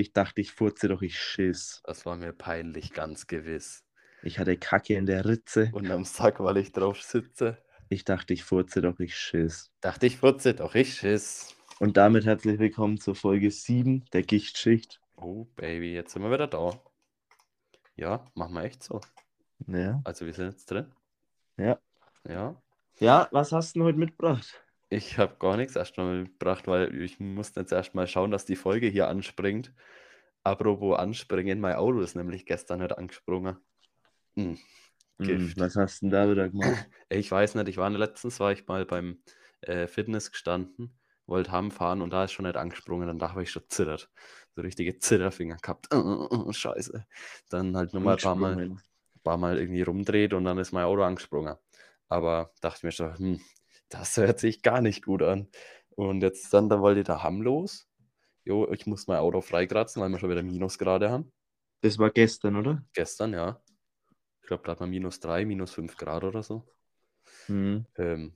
Ich dachte, ich furze doch, ich schiss. Das war mir peinlich, ganz gewiss. Ich hatte Kacke in der Ritze. Und am Sack, weil ich drauf sitze. Ich dachte, ich furze doch, ich schiss. Dachte ich, furze doch, ich schiss. Und damit herzlich willkommen zur Folge 7 der Gichtschicht. Oh, Baby, jetzt sind wir wieder da. Ja, machen wir echt so. Ja. Also, wir sind jetzt drin. Ja. Ja. Ja, was hast du denn heute mitgebracht? Ich habe gar nichts erstmal mitgebracht, weil ich musste jetzt erstmal schauen, dass die Folge hier anspringt. Apropos anspringen, mein Auto ist nämlich gestern nicht angesprungen. Hm. Hm, Gift. was hast du denn da wieder gemacht? Ich weiß nicht, ich war letztens, war ich mal beim äh, Fitness gestanden, wollte heimfahren und da ist schon nicht angesprungen, dann da habe ich schon zittert. So richtige Zitterfinger gehabt. scheiße. Dann halt nochmal ein paar Mal, paar Mal irgendwie rumdreht und dann ist mein Auto angesprungen. Aber dachte mir schon, hm, das hört sich gar nicht gut an. Und jetzt dann, dann wollte ich da Hamm los. Jo, ich muss mein Auto freikratzen, weil wir schon wieder Minusgrade haben. Das war gestern, oder? Gestern, ja. Ich glaube, da hat man minus 3, minus 5 Grad oder so. Hm. Ähm,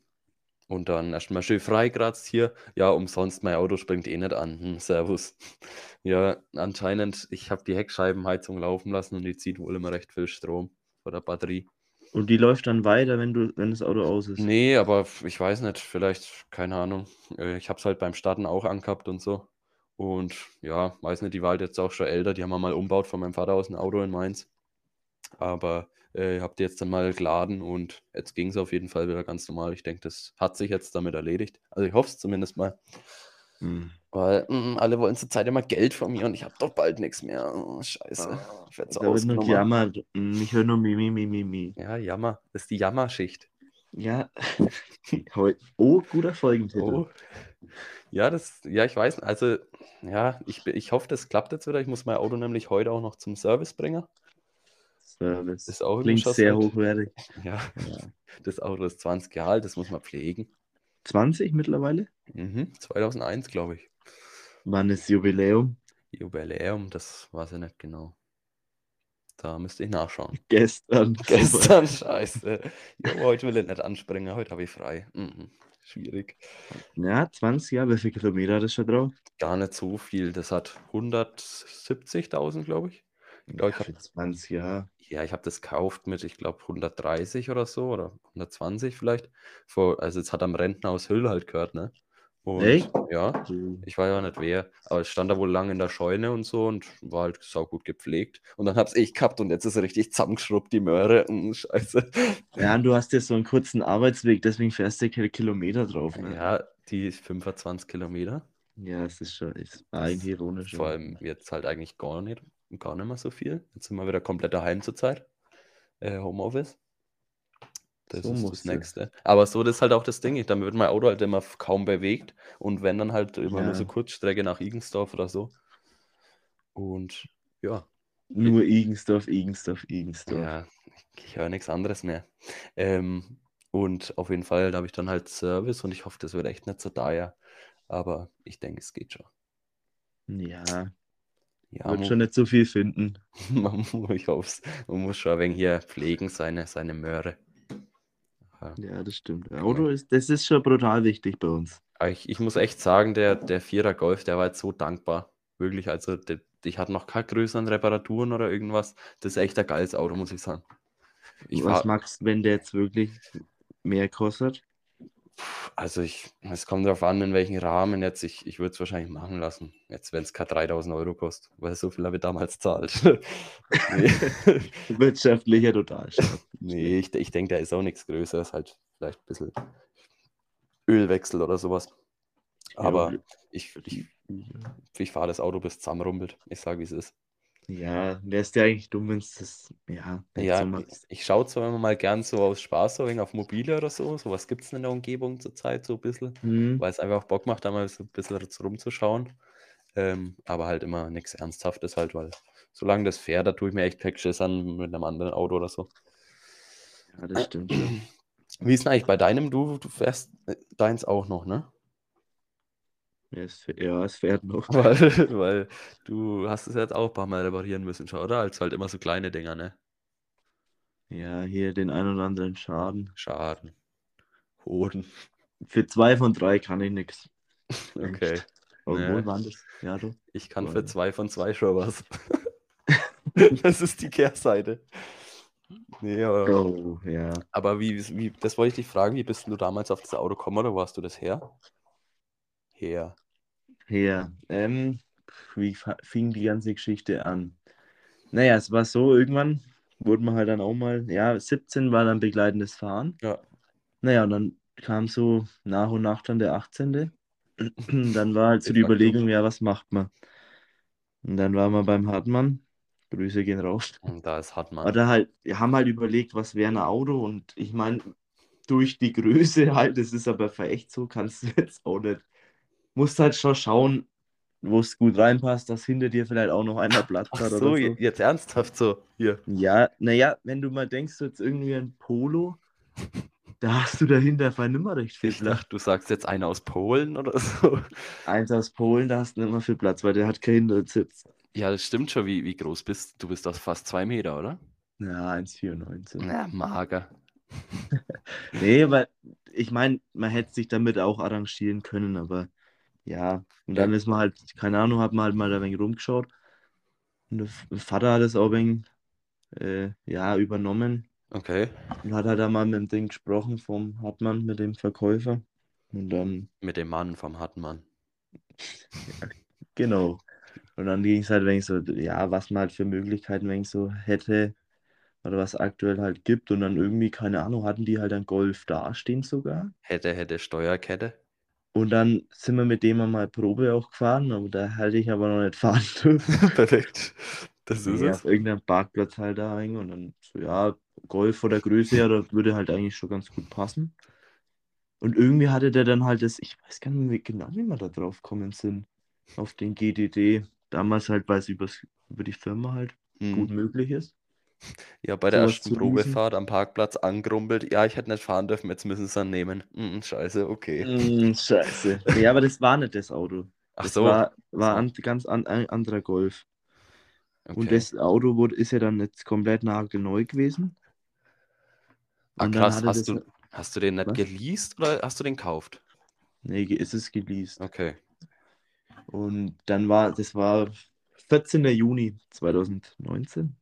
und dann erstmal schön freikratzt hier. Ja, umsonst, mein Auto springt eh nicht an. Hm, servus. Ja, anscheinend, ich habe die Heckscheibenheizung laufen lassen und die zieht wohl immer recht viel Strom von der Batterie. Und die läuft dann weiter, wenn du, wenn das Auto aus ist. Nee, aber ich weiß nicht, vielleicht, keine Ahnung. Äh, Ich habe es halt beim Starten auch angehabt und so. Und ja, weiß nicht, die war halt jetzt auch schon älter. Die haben wir mal umbaut von meinem Vater aus ein Auto in Mainz. Aber äh, habt ihr jetzt dann mal geladen und jetzt ging es auf jeden Fall wieder ganz normal. Ich denke, das hat sich jetzt damit erledigt. Also ich hoffe es zumindest mal. Hm. Weil mm, alle wollen zurzeit immer Geld von mir und ich habe doch bald nichts mehr. Oh, scheiße. Ah, Ich werde so Da wird nur gejammert. Hm, Ich höre nur Mimi, Mimi, Mimi. Ja, Jammer. Das ist die Jammerschicht. Ja. Oh, guter Folgentitel. Oh. Ja, das, ja, ich weiß. Also, ja, ich, ich hoffe, das klappt jetzt wieder. Ich muss mein Auto nämlich heute auch noch zum Service bringen. Service. Auch irgendwie Klingt sehr hochwertig. Ja, Ja. das Auto ist 20 Jahre alt, das muss man pflegen. 20 mittlerweile? Mhm, 2001, glaube ich. Wann ist Jubiläum? Jubiläum, das weiß ich nicht genau. Da müsste ich nachschauen. Gestern. Gestern, scheiße. Jo, heute will ich nicht anspringen, heute habe ich frei. Mhm. Schwierig. Ja, 20 Jahre. Wie viele Kilometer hat das schon drauf? Gar nicht so viel. Das hat 170.000, glaube ich. Ich glaube, ich habe Für 20 Jahre. ja, ich habe das gekauft mit, ich glaube, 130 oder so oder 120 vielleicht. Vor, also jetzt hat am Rentenhaus Hüll halt gehört, ne? Und Echt? ja, ich war ja nicht wer, aber es stand da wohl lang in der Scheune und so und war halt saugut gepflegt. Und dann hab's ich gehabt und jetzt ist er richtig zusammengeschrubbt, die Möhre. Mm, Scheiße. Ja, und du hast ja so einen kurzen Arbeitsweg, deswegen fährst du keine Kilometer drauf. Ne? Ja, die 25 Kilometer. Ja, es ist schon, ist eigentlich ironisch. Vor allem jetzt halt eigentlich gar nicht, gar nicht mehr so viel. Jetzt sind wir wieder komplett daheim zurzeit. Äh, Homeoffice. Das So ist das. Nächste. Aber so, das ist halt auch das Ding. Dann wird mein Auto halt immer kaum bewegt. Und wenn dann halt immer nur Ja. so Kurzstrecke nach Igensdorf oder so. Und ja, Nur Igensdorf, Igensdorf, Igensdorf. ja, ich höre nichts anderes mehr. Ähm, und auf jeden Fall, da habe ich dann halt Service und ich hoffe, das wird echt nicht so teuer. Aber ich denke, es geht schon. Ja, Ja, wird schon nicht so viel finden. Man, ich hoffe. Man muss schon ein wenig hier pflegen, seine, seine Möhre. Ja. Das stimmt. Auto ist, das ist schon brutal wichtig bei uns. Ich, ich muss echt sagen, der, der Vierer Golf, der war jetzt so dankbar. Wirklich, also der, ich hatte noch keine größeren Reparaturen oder irgendwas. Das ist echt ein geiles Auto, muss ich sagen. Ich Was war, magst du, wenn der jetzt wirklich mehr kostet? Also ich, es kommt darauf an, in welchem Rahmen jetzt. Ich, ich würde es wahrscheinlich machen lassen. Jetzt, wenn es keine 3000 Euro kostet, weil so viel habe ich damals zahlt. Wirtschaftlicher total. Nee, ich, ich denke, da ist auch nichts Größeres, halt vielleicht ein bisschen Ölwechsel oder sowas. Aber Ja, ich, ich, ich fahre das Auto bis zusammenrumpelt. Ich sage, wie es ist. Ja, wärst ja eigentlich dumm, wenn es das, ja, Ja, so ich, ich schaue zwar immer mal gern so aus Spaß so wenig auf Mobile oder so. Sowas gibt es in der Umgebung zurzeit so ein bisschen, Hm. weil es einfach auch Bock macht, da mal so ein bisschen rumzuschauen. Ähm, aber halt immer nichts Ernsthaftes halt, weil solange das fährt, da tue ich mir echt keinen Schiss an mit einem anderen Auto oder so. Ja, das stimmt. Wie ist denn eigentlich bei deinem? Du, du fährst äh, deins auch noch, ne? Ja, es, fährt- ja, es fährt noch. Weil, weil du hast es jetzt auch ein paar Mal reparieren müssen, schon, oder? Als halt immer so kleine Dinger, ne? Ja, hier den ein oder anderen Schaden. Schaden. Hoden. Für zwei von drei kann ich nichts. Okay. Obwohl Nee. waren das. Ja, doch. Ich kann War für zwei von zwei schon was. das ist die Kehrseite. Nee, aber, Oh, ja. aber wie, wie, das wollte ich dich fragen, wie bist du damals auf das Auto gekommen oder wo hast du das her? Her. Ja. Ähm, wie fing die ganze Geschichte an? Naja, es war so, irgendwann wurde man halt dann auch mal, ja, 17 war dann begleitendes Fahren. Ja. Naja, und dann kam so nach und nach dann der 18. Dann war halt so die. Überlegung, ja, was macht man? Und dann waren wir beim Hartmann. Grüße gehen raus. Und da ist Hartmann. Oder halt, wir haben halt überlegt, was wäre ein Auto und ich meine, durch die Größe halt, das ist aber für echt so, kannst du jetzt auch nicht. Musst halt schon schauen, wo es gut reinpasst, dass hinter dir vielleicht auch noch einer Platz Ach hat so, oder so. je- jetzt ernsthaft so. Hier. Ja, naja, wenn du mal denkst, so jetzt irgendwie ein Polo, da hast du dahinter vielleicht nicht mehr recht viel Ich Platz. dachte, du sagst jetzt einer aus Polen oder so. Eins aus Polen, da hast du nicht mehr viel Platz, weil der hat keinen Hintersitz. Ja, das stimmt schon. Wie, wie groß bist du? bist doch fast zwei Meter, oder? Ja, 1,94. Na, mager. Nee, aber ich meine, man hätte sich damit auch arrangieren können, aber ja. Und dann Ja. ist man halt, keine Ahnung, hat man halt mal ein wenig rumgeschaut. Und der Vater hat es auch ein wenig, äh, ja, übernommen Okay. und hat halt einmal mit dem Ding gesprochen vom Hartmann, mit dem Verkäufer. Und dann, Mit dem Mann vom Hartmann. genau. Und dann ging es halt ein wenig so, ja, was man halt für Möglichkeiten ein wenig so hätte oder was aktuell halt gibt. Und dann irgendwie, keine Ahnung, hatten die halt einen Golf dastehen sogar. Hätte, hätte Steuerkette. Und dann sind wir mit dem einmal Probe auch gefahren, aber da halte ich aber noch nicht fahren dürfen. Perfekt. Das ist Nee, es. auf irgendeinem Parkplatz halt da hängen und dann so, ja, Golf von der Größe her, das würde halt eigentlich schon ganz gut passen. Und irgendwie hatte der dann halt das, ich weiß gar nicht genau, wie wir da drauf gekommen sind, auf den GDD. Damals halt, weil es über die Firma halt Hm. gut möglich ist. Ja, bei der ersten. Probefahrt am Parkplatz angrumpelt. Ja, ich hätte nicht fahren dürfen, jetzt müssen sie es dann nehmen. Hm, scheiße, okay. Mm, scheiße. Ja, aber das war nicht das Auto. Ach Das so. war, war an, ganz an, ein anderer Golf. Und Okay. das Auto wurde, ist ja dann jetzt komplett nagelneu gewesen. Ah, Und krass, hast das, du, hast du den nicht Was? geleast oder hast du den gekauft? nee, es ist geleast. Okay. Und dann war, das war 14. Juni 2019.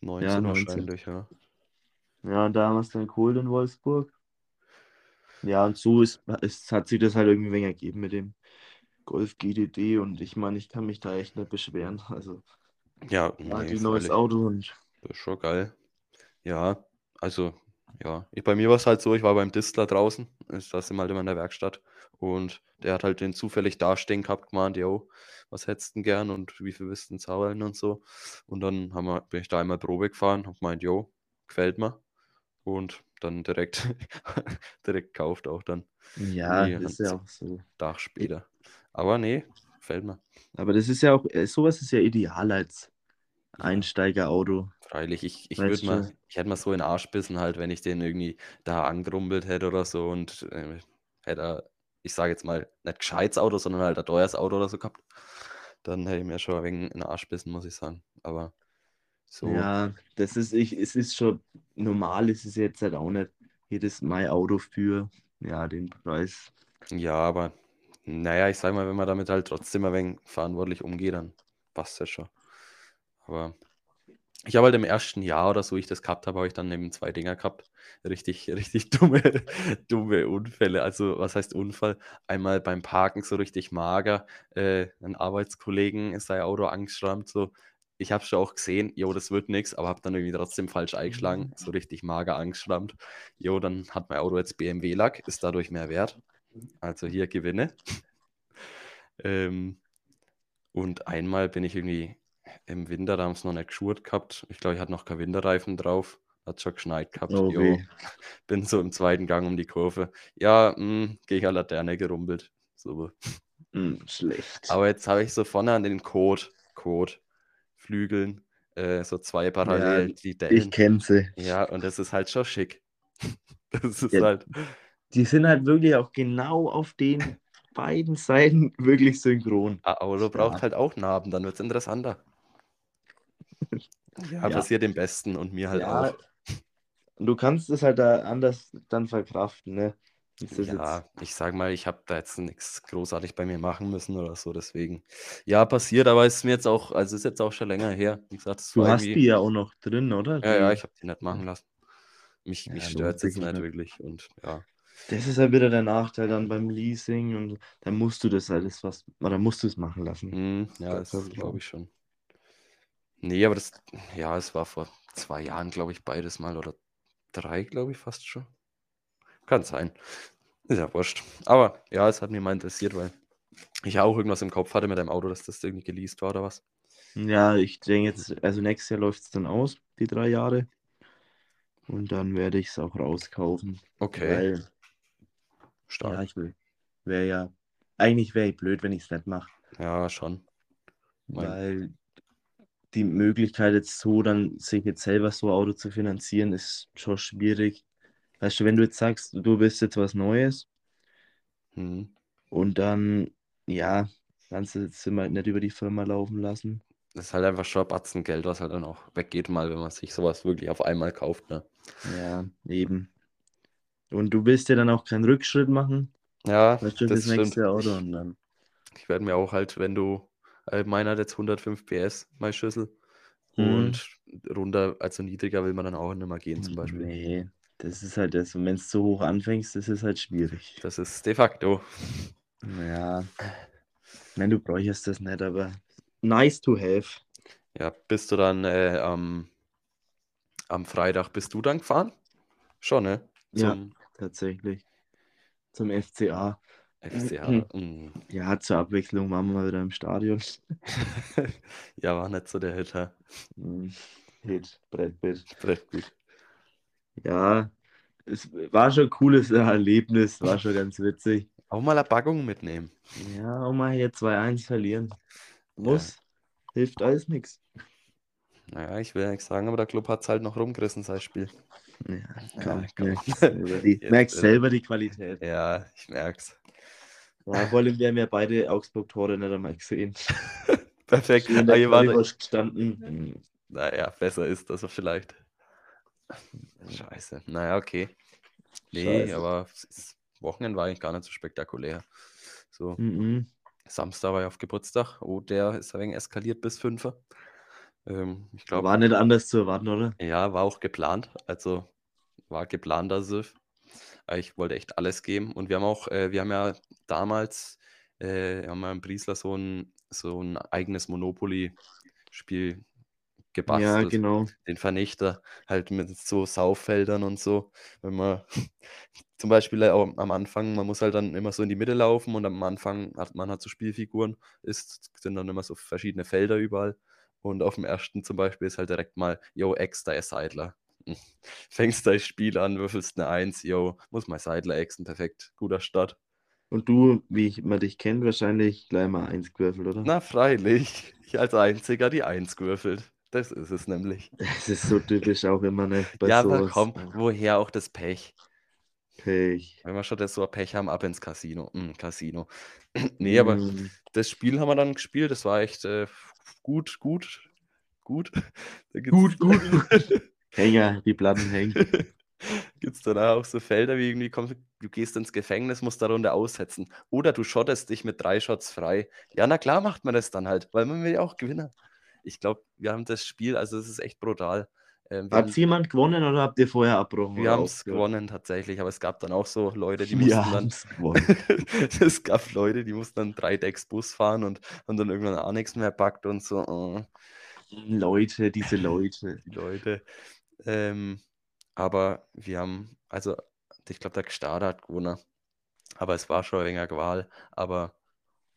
19 Ja, 19. wahrscheinlich, ja. Ja, und da haben wir es dann geholt in Wolfsburg. Ja, und so ist, ist, hat sich das halt irgendwie ein wenig ergeben mit dem Golf GDD und ich meine, ich kann mich da echt nicht beschweren. Also, Ja, war nee, die neues. Auto und Das ist schon geil. Ja, also, ja. Ich, bei mir war es halt so, ich war beim Distler draußen, ist, da sind wir halt immer in der Werkstatt. Und der hat halt den zufällig dastehen gehabt, gemeint, yo, was hättest du denn gern und wie viel willst du denn zahlen und so. Und dann haben wir, bin ich da einmal Probe gefahren, hab gemeint, yo, gefällt mir. Und dann direkt, direkt gekauft auch dann, ja, Nee, das ist ja auch so. Tag später. Aber nee, gefällt mir. Aber das ist ja auch, äh, sowas ist ja ideal als. Einsteigerauto. Freilich, ich, ich würde mal, ich hätte mal so in den Arsch bissen halt, wenn ich den irgendwie da angrumpelt hätte oder so und äh, hätte ich sage jetzt mal, nicht gescheites Auto, sondern halt ein teures Auto oder so gehabt. Dann hätte ich mir schon ein wenig in den Arsch bissen, muss ich sagen. Aber so, Ja, das ist, ich, es ist schon normal, ist es jetzt halt auch nicht jedes Mal Auto für, ja, den Preis. ja, aber naja, ich sag mal, wenn man damit halt trotzdem ein wenig verantwortlich umgeht, dann passt das schon. Aber ich habe halt im ersten Jahr oder so, ich das gehabt habe, habe ich dann eben zwei Dinger gehabt. Richtig, richtig dumme, dumme Unfälle. Also, was heißt Unfall? Einmal beim Parken so richtig mager. Äh, ein Arbeitskollegen ist sein Auto angeschrammt. So. Ich habe schon auch gesehen, jo, das wird nichts, aber habe dann irgendwie trotzdem falsch eingeschlagen. So richtig mager angeschrammt. Jo, dann hat mein Auto jetzt BMW-Lack, ist dadurch mehr wert. Also hier Gewinne. ähm, und einmal bin ich irgendwie im Winter, da haben sie noch nicht geschurt gehabt. Ich glaube, ich hatte noch keine Winterreifen drauf. Hat schon geschneit gehabt. Oh Jo, weh. bin so im zweiten Gang um die Kurve. Ja, mh, gegen eine Laterne gerumpelt. So. Hm, schlecht. Aber jetzt habe ich so vorne an den Code, Code, Flügeln, äh, so zwei parallel, die Ich Dellen. kenne sie. Ja, und das ist halt schon schick. Das ist Ja. halt, Die sind halt wirklich auch genau auf den beiden Seiten wirklich synchron. ein Auto braucht Ja. halt auch Narben, dann wird es interessanter. Ja, Ja. passiert dem Besten und mir halt Ja, auch. Und du kannst es halt da anders dann verkraften, ne? Das Ja, jetzt. ich sage mal, ich habe da jetzt nichts großartig bei mir machen müssen oder so, deswegen. Ja, passiert, aber ist mir jetzt auch, also ist jetzt auch schon länger her. Wie gesagt, es Du hast die irgendwie, ja auch noch drin, oder? ja, ja, Die, ich habe die nicht machen lassen. Mich, Ja, mich stört sich jetzt nicht wirklich und ja. das ist halt wieder der Nachteil dann beim Leasing und dann musst du das alles was, oder musst du es machen lassen. Hm, ja, das kein glaube ich schon. Nee, aber das, ja, es war vor zwei Jahren, glaube ich, beides mal oder drei, glaube ich, fast schon. Kann sein. Ist ja wurscht. Aber ja, es hat mich mal interessiert, weil ich ja auch irgendwas im Kopf hatte mit einem Auto, dass das irgendwie geleast war oder was. Ja, ich denke jetzt, also nächstes Jahr läuft es dann aus, die drei Jahre. Und dann werde ich es auch rauskaufen. Okay, Weil, ja, stark. ich will. Wäre ja, eigentlich wäre ich blöd, wenn ich es nicht mache. Ja, schon. Weil die Möglichkeit jetzt so dann sich jetzt selber so ein Auto zu finanzieren, ist schon schwierig. Weißt du, wenn du jetzt sagst, du bist jetzt was Neues Hm. und dann, ja, kannst du jetzt immer nicht über die Firma laufen lassen. Das ist halt einfach schon ein Batzen Geld, was halt dann auch weggeht, mal, wenn man sich sowas wirklich auf einmal kauft. Ne? Ja, eben. Und du willst ja dann auch keinen Rückschritt machen. Ja, Weißt du, das das nächste stimmt. Auto und dann. Ich werde mir auch halt, wenn du, meiner hat jetzt 105 PS, mein Schlüssel. Mhm. Und runter, also niedriger will man dann auch nicht mehr gehen, zum Beispiel. Nee, das ist halt das. Und wenn es so hoch anfängst, das ist halt schwierig. Das ist de facto. Ja. Nein, du bräuchst das nicht, aber nice to have. Ja, bist du dann äh, am, am Freitag, bist du dann gefahren? Schon, ne? Ja. Zum Tatsächlich. Zum FCA. FCA. Mm. Ja, zur Abwechslung waren wir mal wieder im Stadion. ja, war nicht so der Hitter. Hm, Hit, Brettbild. Brett gut. Ja, es war schon ein cooles Erlebnis, war schon ganz witzig. Auch mal eine Packung mitnehmen. Ja, auch mal hier 2-1 verlieren. Muss. Hilft alles nichts. Naja, ich will ja nichts sagen, aber der Club hat es halt noch rumgerissen, sein Spiel. Ja, Ja, komm, komm. merkst selber die, merkst äh, selber die Qualität. Ja, ich merk's. Ja, vor allem, wir haben ja beide Augsburg-Tore nicht einmal gesehen. Perfekt. Schön ihr wart, Currywurst gestanden. Hm, naja, besser ist das vielleicht. Scheiße. Naja, okay. Nee, Scheiße. aber ist, Wochenende war eigentlich gar nicht so spektakulär. So, Mhm. Samstag war ich auf Geburtstag. Oh, der ist ein wenig eskaliert bis 5. Ähm, ich War nicht anders zu erwarten, oder? ja, war auch geplant. Also war geplanter Siff. Aber Ich wollte echt alles geben. Und wir haben auch, äh, wir haben ja damals, äh, haben wir in Briesler so ein, so ein eigenes Monopoly-Spiel Ja, gebastelt. genau. Den Vernichter, halt mit so Saufeldern und so. Wenn man zum Beispiel auch am Anfang, man muss halt dann immer so in die Mitte laufen und am Anfang hat man halt so Spielfiguren, ist, sind dann immer so verschiedene Felder überall. Und auf dem ersten zum Beispiel ist halt direkt mal, yo, Ex, da ist Seidler. Fängst das Spiel an, würfelst eine Eins, yo, muss mein Seidler exen, perfekt, guter Start. Und du, wie ich, man dich kennt, wahrscheinlich gleich mal eins gewürfelt, oder? Na, freilich, ich als einziger die Eins gewürfelt. Das ist es nämlich. Das ist so typisch auch immer bei ja, aber sowas. komm, woher auch das Pech? Pech. Wenn wir schon das so Pech haben, ab ins Casino. Mm, Casino. nee, aber Mm, das Spiel haben wir dann gespielt. Das war echt äh, gut, gut, gut. Gut, gut, Hänger, die Platten hängen. Gibt es dann auch so Felder wie irgendwie, komm, du gehst ins Gefängnis, musst da Runde aussetzen. Oder du schottest dich mit drei Shots frei. Ja, na klar macht man das dann halt, weil man will ja auch gewinnen. Ich glaube, wir haben das Spiel, also es ist echt brutal. Ähm, Hat jemand gewonnen oder habt ihr vorher abgebrochen? wir haben es gewonnen tatsächlich, aber es gab dann auch so Leute, die mussten dann. haben es gewonnen. es gab Leute, die mussten dann drei Decks Bus fahren und haben dann irgendwann auch nichts mehr packt und so. Leute, diese Leute. die Leute. Ähm, aber wir haben, also ich glaube, der Gestarter hat gewonnen. Aber es war schon ein wenig Qual. Aber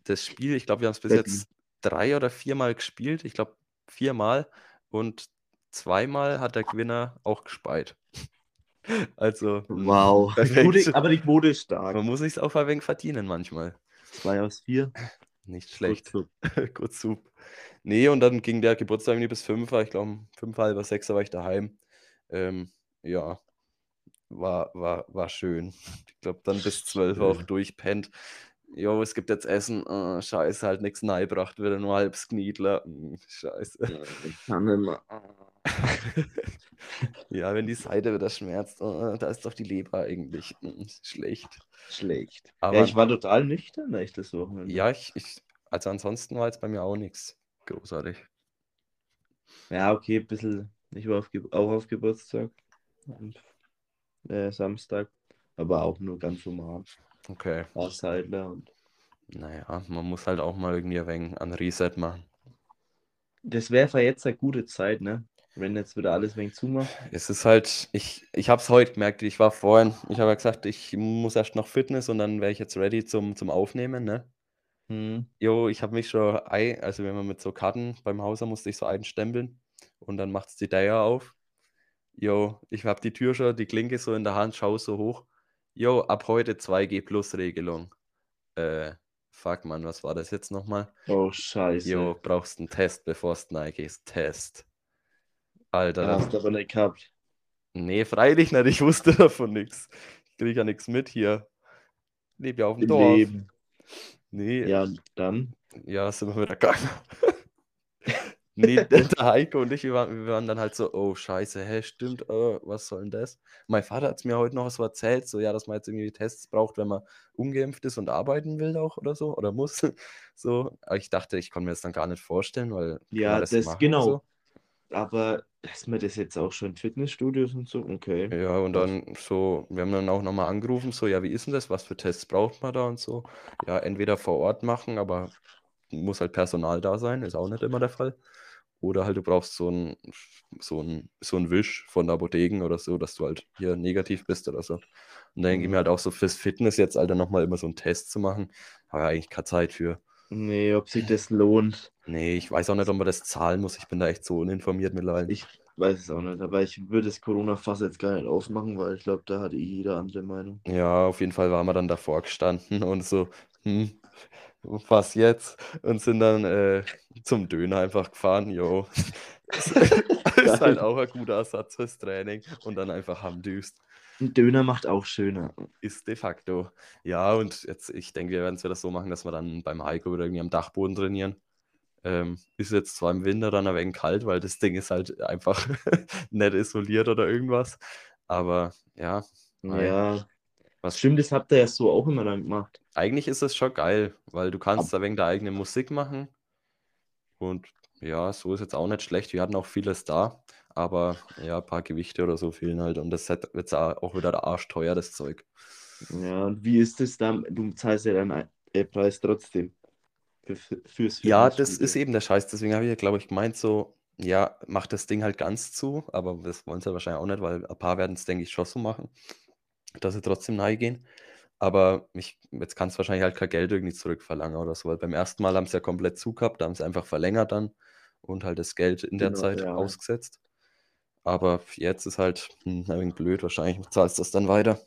das Spiel, ich glaube, wir haben es bis jetzt drei oder viermal gespielt. Ich glaube, viermal. Und zweimal hat der Gewinner auch gespeit. Also, Wow. Quote, aber die Quote ist stark. man muss sich auch ein wenig verdienen manchmal. Zwei aus vier. Nicht schlecht. Gut, Gut, super. Nee, und dann ging der Geburtstag bis fünf, ich glaube, um fünf, halb sechs war ich daheim. Ähm, ja, war, war, war schön. Ich glaube, dann bis zwölf auch Schön. durchpennt. Jo, es gibt jetzt Essen. äh, scheiße, halt nichts neibracht, wieder nur halbs Kniedler. Hm, scheiße. Ich kann nicht mehr. ja, wenn die Seite wieder schmerzt, oh, da ist doch die Leber eigentlich hm, schlecht. Schlecht. Aber ja, ich war total nüchtern, echt das Wochenende. ja, ich, ich, also ansonsten war jetzt bei mir auch nichts großartig. Ja, okay, ein bisschen. Ich war auf, auch auf Geburtstag. Am äh, Samstag. Aber auch nur ganz normal. Okay. Außerhaltler und. Naja, man muss halt auch mal irgendwie ein wenig an Reset machen. Das wäre jetzt eine gute Zeit, ne? Wenn jetzt wieder alles wegen zumacht. Es ist halt, ich, ich habe es heute gemerkt, ich war vorhin, ich habe ja gesagt, ich muss erst noch Fitness und dann wäre ich jetzt ready zum, zum Aufnehmen, ne? Hm. Jo, ich habe mich schon, also wenn man mit so Karten beim Hauser musste ich so einstempeln und dann macht's die Deier auf. Jo, ich habe die Tür schon, die Klinke so in der Hand, schau so hoch. Jo, ab heute 2G Plus Regelung. Äh, fuck man, was war das jetzt nochmal? Oh, scheiße. Jo, brauchst einen Test, bevor du reingehst. Test. Alter, Ja, hast du aber nicht gehabt. nee, freilich nicht, ich wusste davon nichts. Ich kriege ja nichts mit hier. Lebe ja auf dem Im Dorf. Leben. Nee, Ja, dann. Ja, sind wir wieder gegangen. nee, der Heiko und ich, wir waren, wir waren dann halt so, oh Scheiße, hä, stimmt, äh, was soll denn das? Mein Vater hat es mir heute noch so erzählt, so ja, dass man jetzt irgendwie Tests braucht, wenn man ungeimpft ist und arbeiten will auch oder so, oder muss. So, aber ich dachte, ich konnte mir das dann gar nicht vorstellen, weil Ja, das, machen und genau. so? Aber dass man das jetzt auch schon in Fitnessstudios und so, okay. Ja, und dann so, wir haben dann auch nochmal angerufen, so, ja, wie ist denn das? Was für Tests braucht man da und so? Ja, entweder vor Ort machen, aber muss halt Personal da sein, ist auch nicht immer der Fall. Oder halt du brauchst so ein, so ein, so ein Wisch von der Apotheken oder so, dass du halt hier negativ bist oder so. Und dann denke ich mir halt auch so fürs Fitness jetzt, Alter, nochmal immer so einen Test zu machen, habe ich eigentlich keine Zeit für. Nee, ob sich das lohnt, Nee, ich weiß auch nicht, ob man das zahlen muss. Ich bin da echt so uninformiert mittlerweile. ich weiß es auch nicht. Aber ich würde das Corona-Fass jetzt gar nicht aufmachen, weil ich glaube, da hat eh jeder andere Meinung. Ja, auf jeden Fall waren wir dann davor gestanden und so, hm, was jetzt? Und sind dann äh, zum Döner einfach gefahren, jo. Das ist halt auch ein guter Ersatz fürs Training und dann einfach am Düst. Ein Döner macht auch schöner. Ist de facto. Ja, und jetzt, ich denke, wir werden es wieder so machen, dass wir dann beim Heiko wieder irgendwie am Dachboden trainieren. Ähm, ist jetzt zwar im Winter dann ein wenig kalt, weil das Ding ist halt einfach nicht isoliert oder irgendwas. Aber ja. Ja, was stimmt, das habt ihr ja so auch immer dann gemacht. Eigentlich ist es schon geil, weil du kannst da wegen der eigenen Musik machen. Und ja, so ist jetzt auch nicht schlecht. Wir hatten auch vieles da, aber ja, ein paar Gewichte oder so fehlen halt. Und das wird jetzt auch wieder der Arsch teuer, das Zeug. Ja, und wie ist das dann? Du zahlst ja deinen Preis trotzdem für, für, fürs Ja, das Fitnessstudio. ist eben der Scheiß. Deswegen habe ich ja, glaube ich, gemeint, so, ja, mach das Ding halt ganz zu. Aber das wollen sie ja wahrscheinlich auch nicht, weil ein paar werden es, denke ich, schon so machen, dass sie trotzdem nahe gehen. Aber ich, jetzt kannst du wahrscheinlich halt kein Geld irgendwie zurückverlangen oder so, weil beim ersten Mal haben sie ja komplett zugehabt, da haben sie einfach verlängert dann und halt das Geld in der Genau, Zeit ja. ausgesetzt. Aber jetzt ist halt hm, ein wenig blöd, wahrscheinlich zahlst du das dann weiter.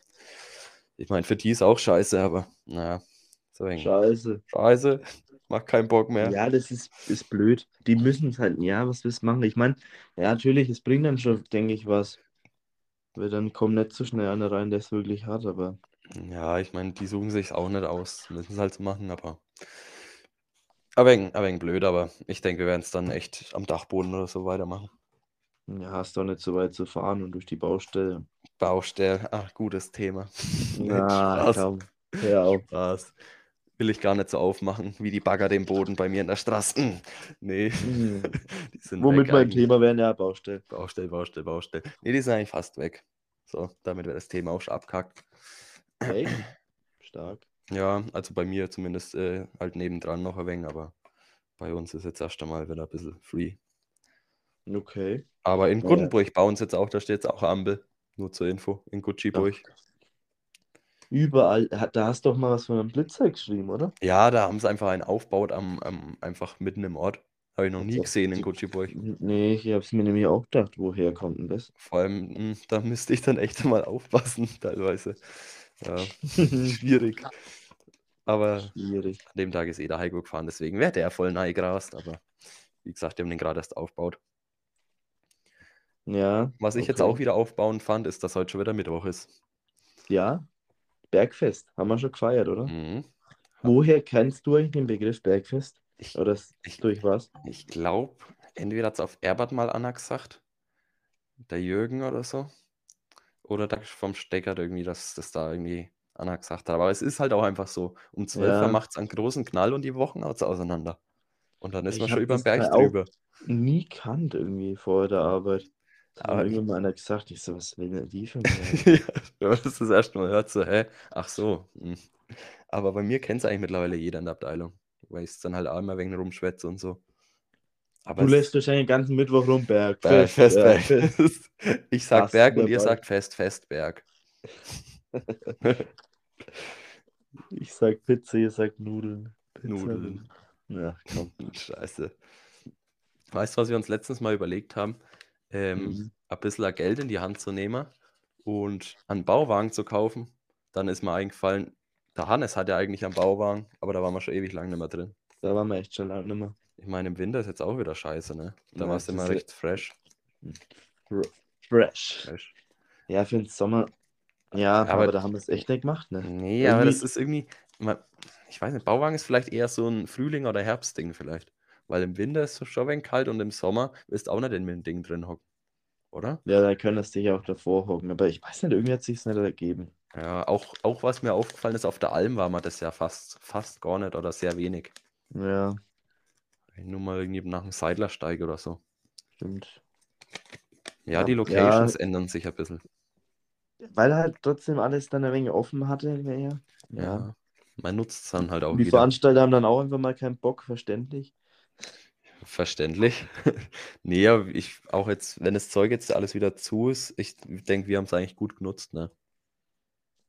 Ich meine, für die ist auch scheiße, aber naja, so Scheiße. scheiße, macht keinen Bock mehr. Ja, das ist, ist blöd. Die müssen es halt, ja, was willst du machen? Ich meine, ja, natürlich, es bringt dann schon, denke ich, was. Weil dann kommt nicht so schnell einer rein, der es wirklich hat, aber Ja, ich meine, die suchen sich auch nicht aus, müssen es halt so machen, aber ein wenig, ein wenig blöd, aber ich denke, wir werden es dann echt am Dachboden oder so weitermachen. ja, hast doch nicht so weit zu fahren und durch die Baustelle. Baustelle, ach, gutes Thema. Spaß, komm, hör auf. Spaß. Will ich gar nicht so aufmachen, wie die Bagger den Boden bei mir in der Straße. Mm, Nee, Hm. die sind Womit mein eigentlich. Thema wäre, ja, Baustelle. Baustelle, Baustelle, Baustelle. Nee, die sind eigentlich fast weg. So, damit wäre das Thema auch schon abkackt. Echt? Stark. Ja, also bei mir zumindest äh, halt nebendran noch ein wenig, aber bei uns ist jetzt erst einmal wieder ein bisschen free. Okay. Aber in Ja. Guttenburg bauen sie jetzt auch, da steht jetzt auch Ampel. Nur zur Info, in Gucciburg. Überall, da hast du doch mal was von einem Blitzer geschrieben, oder? Ja, da haben sie einfach einen aufgebaut, am, am, einfach mitten im Ort. Habe ich noch nie Also, gesehen in Gucciburg. Nee, ich habe es mir nämlich auch gedacht, woher kommt denn das? Vor allem, mh, da müsste ich dann echt mal aufpassen, teilweise. Ja, schwierig. Aber Schwierig. an dem Tag ist eh der Heiko gefahren, deswegen wäre der voll nahe gerast. Aber wie gesagt, die haben den gerade erst aufgebaut. Ja. Was ich jetzt okay. auch wieder aufbauen fand, ist, dass heute schon wieder Mittwoch ist. Ja, Bergfest. Haben wir schon gefeiert, oder? Mhm. Woher kennst du eigentlich den Begriff Bergfest? Ich, Oder ich, durch was? ich glaube, entweder hat es auf Erbert mal Anna gesagt der Jürgen oder so. Oder der vom Stecker irgendwie, dass das da irgendwie einer gesagt hat. Aber es ist halt auch einfach so. Um 12 Uhr Ja. macht es einen großen Knall und die Wochen haut's auseinander. Und dann ist man Ich schon hab über den Berg drüber. nie kannt irgendwie vor der Arbeit. Hat Aber- irgendwann mal einer gesagt, ich so, was will denn die mir? ja, wenn man das das erste Mal hört, so, hä? Ach so. hm. Aber bei mir kennt es eigentlich mittlerweile jeder in der Abteilung. Weil ich es dann halt auch immer wegen rumschwätze und so. Aber Du lässt wahrscheinlich den ganzen Mittwoch rum, Berg. Berg, Fest. Berg, Fest. Ich sag Fast Berg und ihr dabei. sagt Fest, Festberg. Ich sag Pizza, ihr sagt Nudeln. Pizza, Nudeln. Ja, komm. Scheiße. Weißt du, was wir uns letztens mal überlegt haben? Ähm, Mhm. Ein bisschen Geld in die Hand zu nehmen und einen Bauwagen zu kaufen. Dann ist mir eingefallen, der Hannes hat ja eigentlich einen Bauwagen, aber da waren wir schon ewig lang nicht mehr drin. Da waren wir echt schon lange nicht mehr. Ich meine, im Winter ist jetzt auch wieder scheiße, ne? Da Ja, war es immer recht fresh. Fresh. fresh. Ja, für den Sommer. Ja, Aber- aber, da haben wir es echt nicht gemacht, ne? Nee, aber das ist irgendwie, ich weiß nicht, Bauwagen ist vielleicht eher so ein Frühling- oder Herbstding vielleicht. Weil im Winter ist es schon ein wenig kalt und im Sommer wirst du auch nicht in dem Ding drin hocken. Oder? Ja, da können das dich auch davor hocken. Aber ich weiß nicht, irgendwie hat sich nicht ergeben. Ja, auch, auch was mir aufgefallen ist, auf der Alm war man das ja fast, fast gar nicht oder sehr wenig. Ja, Nur mal irgendwie nach dem Seidlersteig oder so. stimmt. Ja, Ja, die ja. Locations ändern sich ein bisschen. Weil halt trotzdem alles dann ein wenig offen hatte. Ja. Ja. ja. Man nutzt es dann halt auch Die wieder. Veranstalter haben dann auch einfach mal keinen Bock, verständlich. Verständlich. nee, aber ich auch jetzt, wenn das Zeug jetzt alles wieder zu ist, ich denke, wir haben es eigentlich gut genutzt, ne?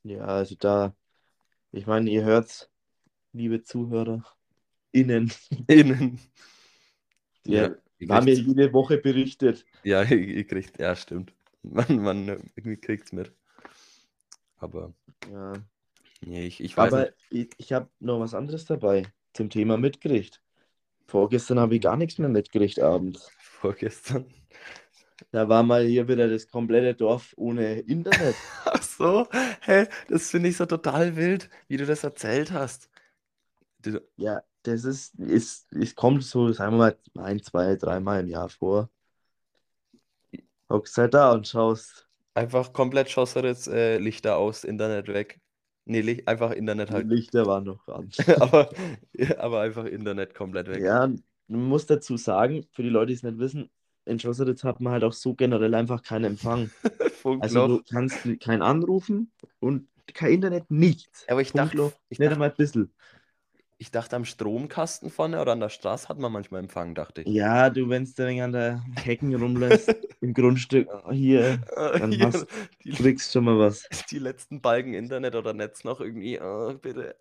Ja, also da, ich meine, ihr hört's, liebe Zuhörer, innen. Innen. Ja, ihr haben wir jede Woche berichtet. ja, ihr, kriegt, ja, stimmt. Man, man irgendwie kriegt's mit. Aber Ja. nee, ich, ich weiß Aber nicht. ich, ich habe noch was anderes dabei zum Thema mitgericht. Vorgestern habe ich gar nichts mehr mitgericht abends. Vorgestern. Da war mal hier wieder das komplette Dorf ohne Internet. Ach so, hä, das finde ich so total wild, wie du das erzählt hast. Du, Ja, das ist, ist, es kommt so, sagen wir mal, ein, zwei, dreimal im Jahr vor. Hockst halt da und schaust. einfach komplett Schosseritz, äh, Lichter aus, Internet weg. Nee, einfach Internet Die halt. Lichter waren noch an. aber, aber einfach Internet komplett weg. Ja, man muss dazu sagen, für die Leute, die es nicht wissen, in Schosseritz hat man halt auch so generell einfach keinen Empfang. Also du kannst keinen anrufen und kein Internet, nichts. Aber ich dachte, Punktloch, ich nicht dachte, einmal ein bisschen. Ich dachte, am Stromkasten vorne oder an der Straße hat man manchmal Empfang, dachte ich. Ja, du, wenn es an der Hecken rumlässt, im Grundstück, hier, Äh, Dann hier, hast- die, kriegst schon mal was. die letzten Balken Internet oder Netz noch irgendwie, äh, bitte.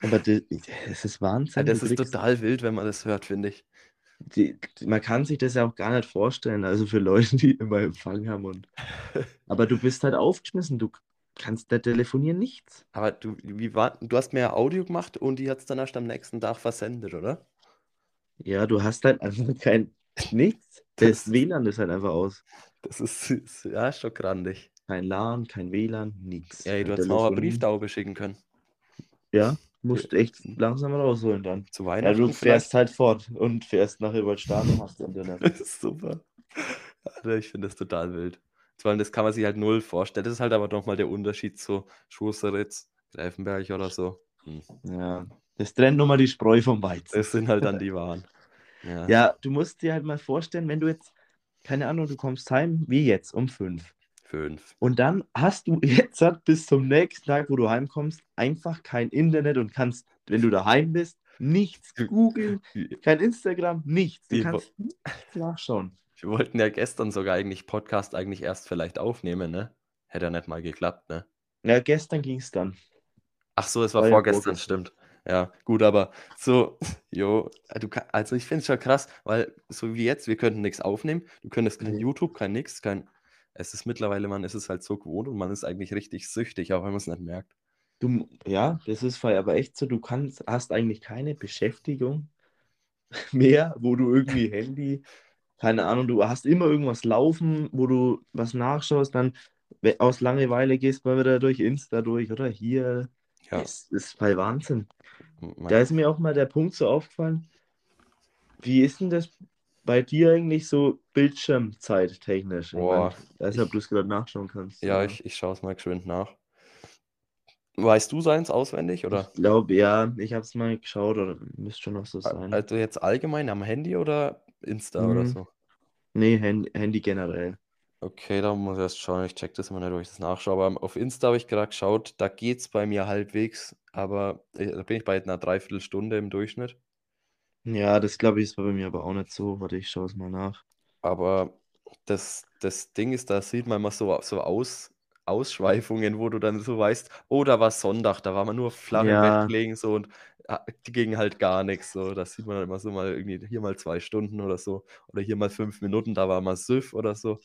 Aber das, das ist Ja, Wahnsinn. das du ist kriegst- total wild, wenn man das hört, finde ich. die, die, man kann sich das ja auch gar nicht vorstellen, also für Leute, die immer Empfang haben. Und, aber du bist halt aufgeschmissen, du kannst nicht telefonieren, nichts. Aber du, wie war, du hast mir ja Audio gemacht und die hat es dann erst am nächsten Tag versendet, oder? Ja, du hast halt einfach kein nichts. Das- Das WLAN ist halt einfach aus. Das ist, ist ja schon grandig. Kein LAN, kein WLAN, nichts. Ja, ey, du hättest auch Telefonie. Brieftaube schicken können. Ja, musst echt langsam rausholen dann. Zu Ja, Weihnachten du fährst halt fort und fährst nach und hast Internet. Das ist super. Alter, ich finde das total wild. Vor allem, das kann man sich halt null vorstellen. Das ist halt aber nochmal der Unterschied zu Schusteritz, Greifenberg oder so. Hm. Ja, das trennt nochmal die Spreu vom Weizen. Das sind halt dann die Waren. Ja. Ja, du musst dir halt mal vorstellen, wenn du jetzt, keine Ahnung, du kommst heim, wie jetzt, um fünf. Fünf. Und dann hast du jetzt halt bis zum nächsten Tag, wo du heimkommst, einfach kein Internet und kannst, wenn du daheim bist, nichts googeln, kein Instagram, nichts. Du kannst nichts nachschauen. Wir wollten ja gestern sogar eigentlich Podcast eigentlich erst vielleicht aufnehmen, ne? Hätte ja nicht mal geklappt, ne? Ja, gestern ging es dann. Ach so, es war War vorgestern, stimmt. Ja, gut, aber so, jo, du also ich finde es schon krass, weil so wie jetzt, wir könnten nichts aufnehmen, du könntest kein Nee. YouTube, kein nix, kein, es ist mittlerweile, man ist es halt so gewohnt und man ist eigentlich richtig süchtig, auch wenn man es nicht merkt. Du, ja, das ist aber echt so, du kannst, hast eigentlich keine Beschäftigung mehr, wo du irgendwie Handy, keine Ahnung, du hast immer irgendwas laufen, wo du was nachschaust, dann aus Langeweile gehst mal wieder durch Insta durch oder hier. Ja, Das ist voll Wahnsinn. man, Da ist mir auch mal der Punkt so aufgefallen, wie ist denn das, bei dir eigentlich so Bildschirmzeit technisch? Ich Boah, mein, weiß nicht, ob ich- du es gerade nachschauen kannst. Ja, ich, ich schaue es mal geschwind nach. Weißt du seins auswendig oder? Ich glaube, ja, ich habe es mal geschaut oder müsste schon noch so sein. Also jetzt allgemein am Handy oder Insta oder Mhm. so? Nee, Handy, Handy generell. Okay, da muss ich erst schauen. Ich check das immer nicht, ob ich das nachschaue. Aber auf Insta habe ich gerade geschaut, da geht es bei mir halbwegs, aber äh, da bin ich bei einer Dreiviertelstunde im Durchschnitt. Ja, das glaube ich ist bei mir aber auch nicht so. Warte, ich schaue es mal nach. Aber das, das Ding ist, da sieht man immer so, so Aus, Ausschweifungen, wo du dann so weißt, oh, da war Sonntag, da war man nur flach im Ja. Bett gelegen so und ah, die ging halt gar nichts. So. Das sieht man dann immer so mal irgendwie hier mal zwei Stunden oder so. Oder hier mal fünf Minuten, da war mal Süff oder so.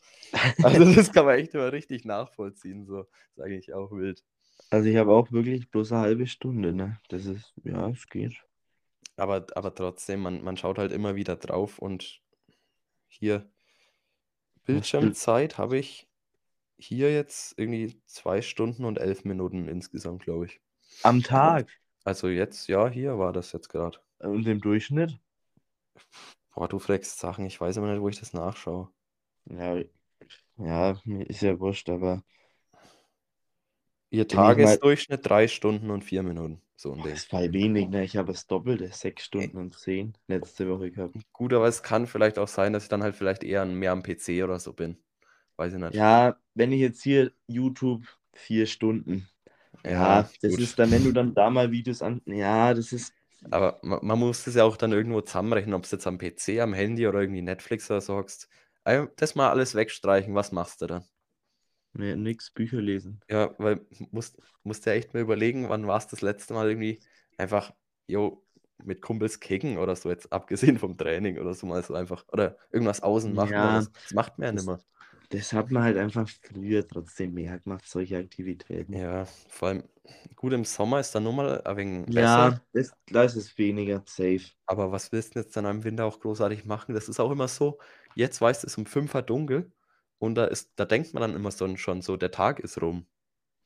Also das kann man echt immer richtig nachvollziehen. So. ist eigentlich auch wild. Also ich habe auch wirklich bloß eine halbe Stunde, ne? Das ist, ja, es geht. Aber, aber trotzdem, man, man schaut halt immer wieder drauf und hier Bildschirmzeit habe ich hier jetzt irgendwie zwei Stunden und elf Minuten insgesamt, glaube ich. Am Tag Also jetzt, ja, hier war das jetzt gerade. und im Durchschnitt? Boah, du fragst Sachen, ich weiß immer nicht, wo ich das nachschaue. Ja, ja, mir ist ja wurscht, aber Ihr ich mal- Tagesdurchschnitt drei Stunden und vier Minuten. So ein boah, Ding. das voll wenig, ne? Ich habe das Doppelte, sechs Stunden und zehn letzte Woche gehabt. Gut, aber es kann vielleicht auch sein, dass ich dann halt vielleicht eher mehr am PC oder so bin. Weiß ich nicht. Ja, wenn ich jetzt hier YouTube vier Stunden. Ja, Ja, das gut. ist dann, wenn du dann da mal Videos an. Ja, das ist. Aber man, man muss das ja auch dann irgendwo zusammenrechnen, ob es jetzt am PC, am Handy oder irgendwie Netflix oder so hockst. Also, Das mal alles wegstreichen, was machst du dann? Nee, nix, Bücher lesen. Ja, weil musst, musst ja echt mal überlegen, wann war es das letzte Mal irgendwie einfach, jo, mit Kumpels kicken oder so, jetzt abgesehen vom Training oder so mal so einfach, oder irgendwas außen machen Ja, so. Das macht man ja das- nicht mehr. Das hat man halt einfach früher trotzdem mehr gemacht, solche Aktivitäten. Ja, vor allem gut im Sommer ist dann nur mal ein wenig besser. Ja, das, da ist es weniger safe. Aber was willst du jetzt dann im Winter auch großartig machen? Das ist auch immer so, jetzt weißt du, es ist um 5 Uhr dunkel und da ist, da denkt man dann immer so schon so, der Tag ist rum.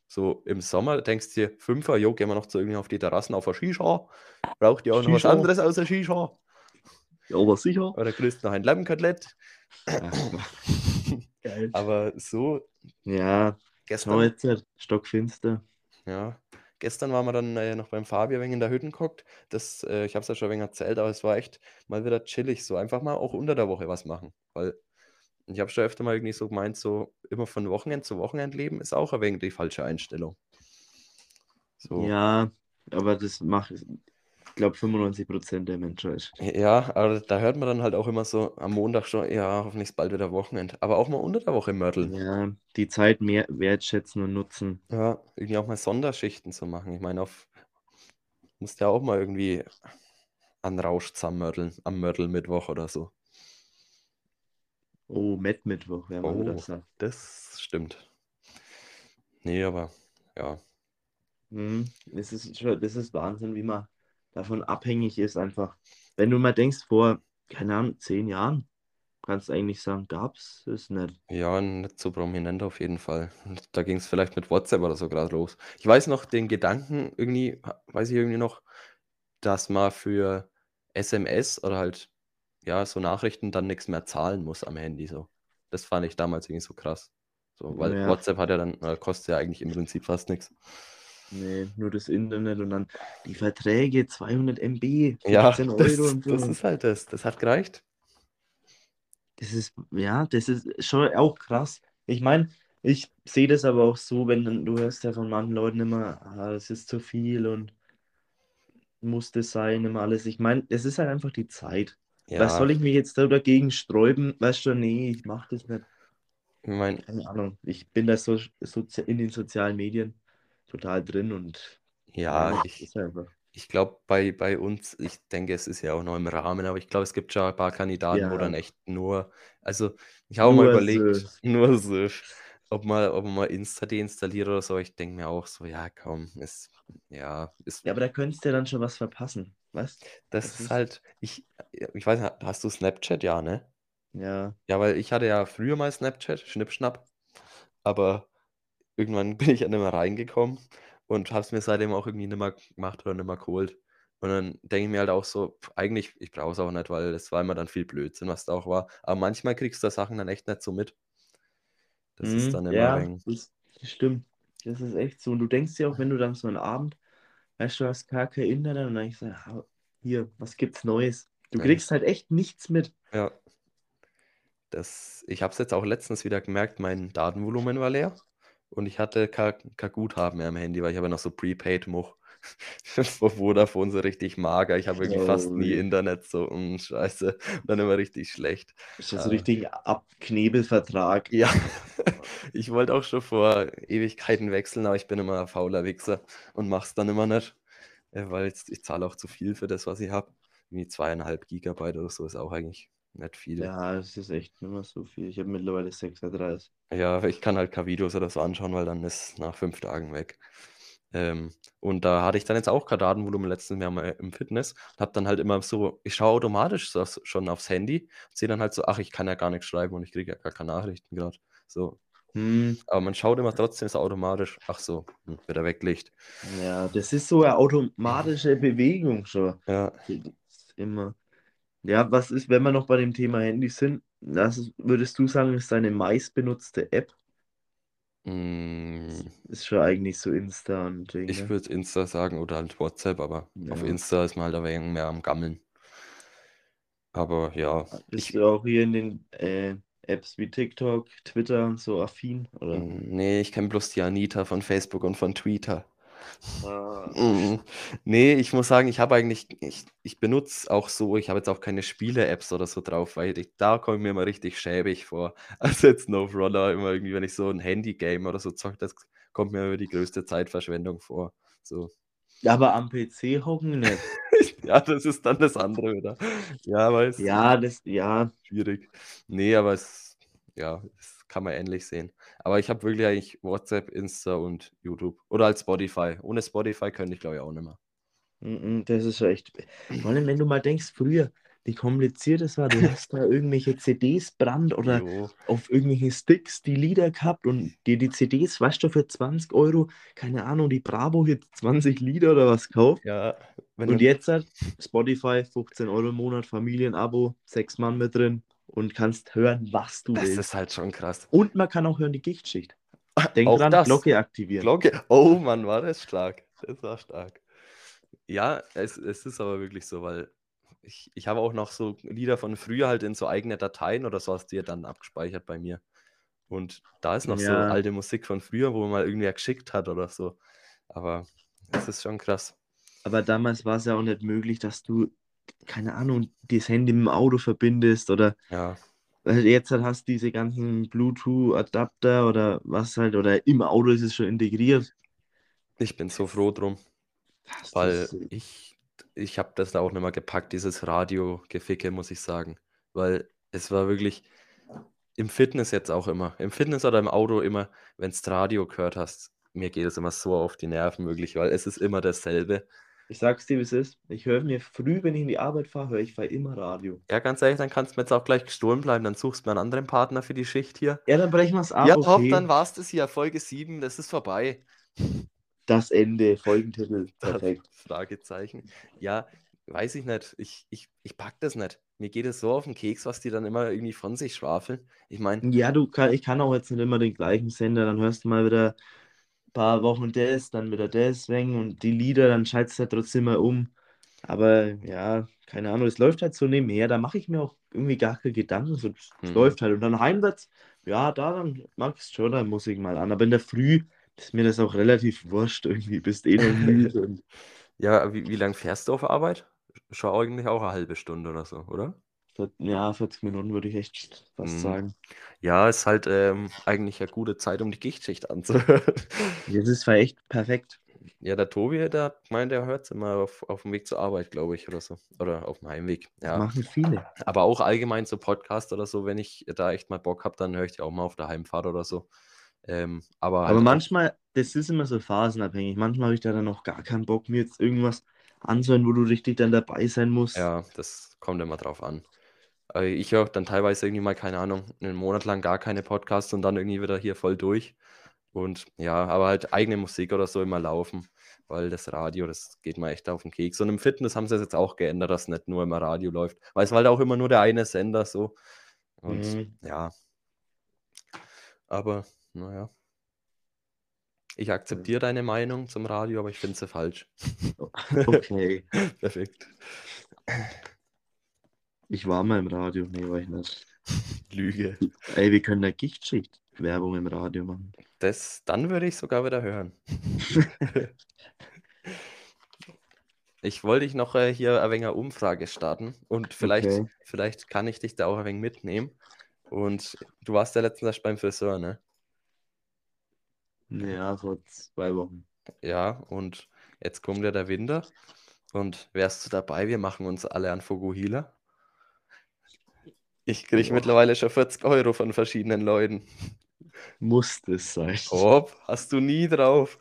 So im Sommer denkst du dir, 5 Uhr, jo, gehen wir noch zu irgendwie auf die Terrassen auf der Shisha. Braucht ihr auch noch was Shisha. anderes außer Shisha? Ja, aber sicher. Oder grüßt noch ein Lammkotelett? Geil. Aber so, Ja, schau gestern, jetzt, halt, stockfinster. ja, gestern waren wir dann äh, noch beim Fabi ein wenig in der Hütte geguckt. Das, äh, ich habe es ja schon ein wenig erzählt, aber es war echt mal wieder chillig. So einfach mal auch unter der Woche was machen. Weil ich habe schon öfter mal irgendwie so gemeint, so immer von Wochenend zu Wochenend leben ist auch ein wenig die falsche Einstellung. So. Ja, aber das macht, ich glaube, 95% der Menschheit. Ja, aber da hört man dann halt auch immer so am Montag schon, ja, hoffentlich ist bald wieder Wochenend. Aber auch mal unter der Woche mörteln. Ja, die Zeit mehr wertschätzen und nutzen. Ja, irgendwie auch mal Sonderschichten zu machen. Ich meine, auf musst ja auch mal irgendwie an Rausch zusammenmörteln, am Mörtelmittwoch oder so. Oh, Met-Mittwoch, mal Oh. wieder sagen. Das stimmt. Nee, aber ja. Das ist schon, das ist Wahnsinn, wie man davon abhängig ist einfach. Wenn du mal denkst, vor, keine Ahnung, zehn Jahren, kannst du eigentlich sagen, gab's es nicht. Ja, nicht so prominent auf jeden Fall. Da ging es vielleicht mit WhatsApp oder so gerade los. Ich weiß noch den Gedanken, irgendwie, weiß ich irgendwie noch, dass man für SMS oder halt, ja, so Nachrichten dann nichts mehr zahlen muss am Handy. So. Das fand ich damals irgendwie so krass. So, weil Ja. WhatsApp hat ja dann, äh, kostet ja eigentlich im Prinzip fast nichts. Nee, nur das Internet und dann die Verträge, 200 MB, Ja, 15 das, Euro und so. das ist halt das. Das hat gereicht. Das ist, ja, das ist schon auch krass. Ich meine, ich sehe das aber auch so, wenn du hörst ja von manchen Leuten immer, ah, das ist zu viel und muss das sein, immer alles. Ich meine, es ist halt einfach die Zeit. Ja, Was soll ich mich jetzt da dagegen sträuben? Weißt du, nee, ich mache das nicht. ich meine, Keine Ahnung. Ich bin da so, so in den sozialen Medien total drin und ja, ich. Ich glaube, bei, bei uns, ich denke, es ist ja auch noch im Rahmen, aber ich glaube, es gibt schon ein paar Kandidaten, wo Ja. dann echt nur, also ich habe mal überlegt, Surf. nur Surf, ob man, ob man mal Insta deinstalliert oder so. Ich denke mir auch so, ja, komm, ist, ja, ist, Ja, aber da könntest du ja dann schon was verpassen, weißt das das ist ist- halt, ich, ich weiß nicht, hast du Snapchat? Ja, ne? Ja. Ja, weil ich hatte ja früher mal Snapchat, Schnippschnapp, aber irgendwann bin ich nicht mehr reingekommen und habe es mir seitdem auch irgendwie nicht mehr gemacht oder nicht mehr geholt. Und dann denke ich mir halt auch so, pf, eigentlich, ich brauche es auch nicht, weil es war immer dann viel Blödsinn, was da auch war. Aber manchmal kriegst du da Sachen dann echt nicht so mit. Das ist Mhm, dann immer ja, ein das, das stimmt. Das ist echt so. Und du denkst dir auch, wenn du dann so einen Abend, weißt du, hast gar kein Internet und dann du, ja, hier, was gibt's Neues? Du Ja. kriegst halt echt nichts mit. ja. Das, ich habe es jetzt auch letztens wieder gemerkt, mein Datenvolumen war leer und ich hatte kein, kein Guthaben mehr am Handy, weil ich habe ja noch so Prepaid Much. Von Vodafone so richtig mager. Ich habe irgendwie fast nie Oh. Internet, so mm, scheiße. Und dann immer richtig schlecht. Ist das so Ah. richtig Abknebelvertrag? Ja, ich wollte auch schon vor Ewigkeiten wechseln, aber ich bin immer ein fauler Wichser und mach's dann immer nicht, äh, weil jetzt, ich zahle auch zu viel für das, was ich habe. Wie zweieinhalb Gigabyte oder so ist auch eigentlich nicht viel. Ja, das ist echt nicht mehr so viel. Ich habe mittlerweile 36. Ja, ich kann halt keine Videos oder so anschauen, weil dann ist nach fünf Tagen weg. Ähm, und da hatte ich dann jetzt auch kein Datenvolumen letztens mehr mal im Fitness und habe dann halt immer so, ich schaue automatisch so, schon aufs Handy und sehe dann halt so, ach, ich kann ja gar nichts schreiben und ich kriege ja gar keine Nachrichten gerade. So, Hm, aber man schaut immer trotzdem so automatisch, ach so, hm, wird er weglicht. ja, das ist so eine automatische Bewegung schon. Ja, immer. Ja, was ist, wenn wir noch bei dem Thema Handy sind? Das ist, würdest du sagen, ist deine meistbenutzte App? mm, Ist schon eigentlich so Insta und Ding, ich ne? würde Insta sagen oder halt WhatsApp, aber auf Ja. Insta ist man halt ein wenig mehr am Gammeln. Aber ja, Bist ich, du auch hier in den äh, Apps wie TikTok, Twitter und so affin? Oder? mm, nee, ich kenne bloß die Anita von Facebook und von Twitter. Ah, Mm, Nee, ich muss sagen, ich habe eigentlich, ich, ich benutze auch so, ich habe jetzt auch keine Spiele-Apps oder so drauf, weil ich, da komme ich mir immer richtig schäbig vor. Also jetzt No Runner, immer irgendwie, wenn ich so ein Handy-Game oder so zocke, das kommt mir immer die größte Zeitverschwendung vor. So. Ja, aber am PC hocken nicht. Ja, das ist dann das andere wieder. Ja, aber es ist Ja, das, ja, schwierig. Nee, aber es, ja, das kann man ähnlich sehen. Aber ich habe wirklich eigentlich WhatsApp, Insta und YouTube. Oder halt Spotify. Ohne Spotify könnte ich, glaube ich, auch nicht mehr. das ist echt. Vor allem, wenn du mal denkst, früher, wie kompliziert es war, du hast da irgendwelche CDs brannt oder Jo. auf irgendwelchen Sticks die Lieder gehabt und dir die CDs, weißt du, für 20 Euro, keine Ahnung, die Bravo hier 20 Lieder oder was kauft. Ja, wenn Und du, jetzt hat Spotify 15 Euro im Monat, Familienabo, sechs Mann mit drin und kannst hören, was du das willst. ist halt schon krass. Und man kann auch hören die Gichtschicht. Denk Auch dran, das. Glocke aktivieren. Glocke. Oh Mann, war das stark. Das war stark. Ja, es, es ist aber wirklich so, weil ich, ich habe auch noch so Lieder von früher halt in so eigene Dateien oder so hast du ja dann abgespeichert bei mir. Und da ist noch so Ja. alte Musik von früher, wo man mal irgendwer geschickt hat oder so. Aber es ist schon krass. Aber damals war es ja auch nicht möglich, dass du, keine Ahnung, das Handy mit dem Auto verbindest oder Ja, jetzt halt hast du diese ganzen Bluetooth-Adapter oder was halt, oder im Auto ist es schon integriert. ich bin so froh drum, Das weil ist, ich, ich habe das da auch nicht mehr gepackt, dieses Radio-Geficke, muss ich sagen. Weil es war wirklich im Fitness jetzt auch immer, im Fitness oder im Auto immer, wenn du Radio gehört hast, mir geht es immer so auf die Nerven wirklich, weil es ist immer dasselbe. Ich sag's dir, wie es ist. Ich höre mir früh, wenn ich in die Arbeit fahre, höre ich fahre immer Radio. Ja, ganz ehrlich, dann kannst du mir jetzt auch gleich gestohlen bleiben, dann suchst du mir einen anderen Partner für die Schicht hier. Ja, dann brechen wir es ab. ja, okay. dann war's das hier, Folge 7, das ist vorbei. Das Ende, Folgentitel. Perfekt. Fragezeichen. Ja, weiß ich nicht. Ich, ich, ich pack das nicht. Mir geht es so auf den Keks, was die dann immer irgendwie von sich schwafeln. Ich meine, Ja, du kann, ich kann auch jetzt nicht immer den gleichen Sender, dann hörst du mal wieder paar Wochen das, dann wieder das weg und die Lieder, dann schaltest du halt trotzdem mal um. Aber ja, keine Ahnung, es läuft halt so nebenher, da mache ich mir auch irgendwie gar keine Gedanken, so, es Mhm. läuft halt. Und dann heimwärts, ja, da dann mag ich schon, dann muss ich mal an. Aber in der Früh ist mir das auch relativ wurscht irgendwie, bist eh noch ja, wie, wie lange fährst du auf Arbeit? Schon eigentlich auch eine halbe Stunde oder so, oder? Ja, 40 Minuten würde ich echt fast Mhm. sagen. Ja, ist halt ähm, eigentlich eine gute Zeit, um die Gichtschicht anzuhören. Das ist zwar echt perfekt. Ja, der Tobi, der hat gemeint, der hört es immer auf, auf dem Weg zur Arbeit, glaube ich, oder so. Oder auf dem Heimweg. Das Ja. machen viele. Aber auch allgemein so Podcast oder so, wenn ich da echt mal Bock habe, dann höre ich die auch mal auf der Heimfahrt oder so. Ähm, aber halt Aber auch- manchmal, das ist immer so phasenabhängig. Manchmal habe ich da dann noch gar keinen Bock, mir jetzt irgendwas anzuhören, wo du richtig dann dabei sein musst. Ja, das kommt immer drauf an. Äh, Ich höre dann teilweise irgendwie mal, keine Ahnung, einen Monat lang gar keine Podcasts und dann irgendwie wieder hier voll durch. Und ja, aber halt eigene Musik oder so immer laufen. weil das Radio, das geht mir echt auf den Keks. Und im Fitness haben sie es jetzt auch geändert, dass nicht nur immer Radio läuft, weil es war halt auch immer nur der eine Sender so. Und Mhm. ja. Aber, naja. Ich akzeptiere deine Meinung zum Radio, aber ich finde sie falsch. Okay. Perfekt. Ich war mal im Radio. Nee, war ich nicht. Lüge. Ey, wir können eine Gichtschicht Werbung im Radio machen. Das, dann würde ich sogar wieder hören. Ich wollte dich noch äh, hier ein wenig eine Umfrage starten und vielleicht, Okay. vielleicht kann ich dich da auch ein wenig mitnehmen. Und du warst ja letztens erst beim Friseur, ne? Ja, vor zwei Wochen. Ja, und jetzt kommt ja der Winter. Und wärst du dabei? Wir machen uns alle an Fokuhila. Ich kriege mittlerweile schon 40 Euro von verschiedenen Leuten. Muss das sein. Ob, hast du nie drauf.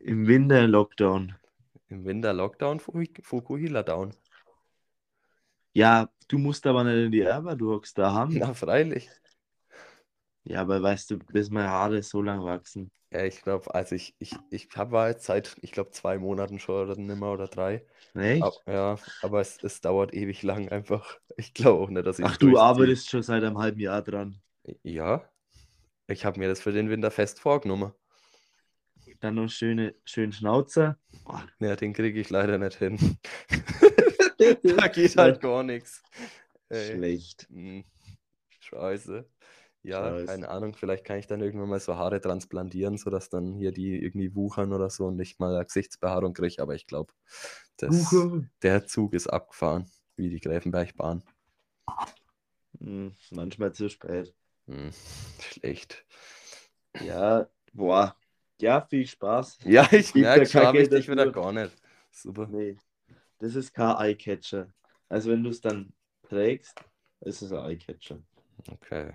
Im Winter Lockdown. Im Winter Lockdown, Fuku- Fukuhila down. Ja, du musst aber nicht in die Arbeit, du hockst daheim. Na, freilich. Ja, aber weißt du, bis meine Haare so lang wachsen. Ja, ich glaube, also ich, ich, ich habe jetzt seit, ich glaube, zwei Monaten schon oder nimmer oder drei. Echt? Ab, ja, aber es, es dauert ewig lang einfach. Ich glaube auch nicht, dass ich Ach, du arbeitest schon seit einem halben Jahr dran. Ja, ich habe mir das für den Winter fest vorgenommen. Dann noch schöne, schön Schnauzer. Boah, Ja, den kriege ich leider nicht hin. da geht halt gar nichts. Schlecht. hm, Scheiße. Ja, Scheiße. keine Ahnung, vielleicht kann ich dann irgendwann mal so Haare transplantieren, sodass dann hier die irgendwie wuchern oder so und ich mal eine Gesichtsbehaarung kriege, aber ich glaube, der Zug ist abgefahren, wie die Gräfenbergbahn. Hm, manchmal zu spät. Hm, schlecht. Ja, boah. Ja, viel Spaß. Ja, ich merke schon, habe ich dich wieder gar nicht. Super. Nee, das ist kein Eyecatcher. Also wenn du es dann trägst, ist es ein Eyecatcher. Okay.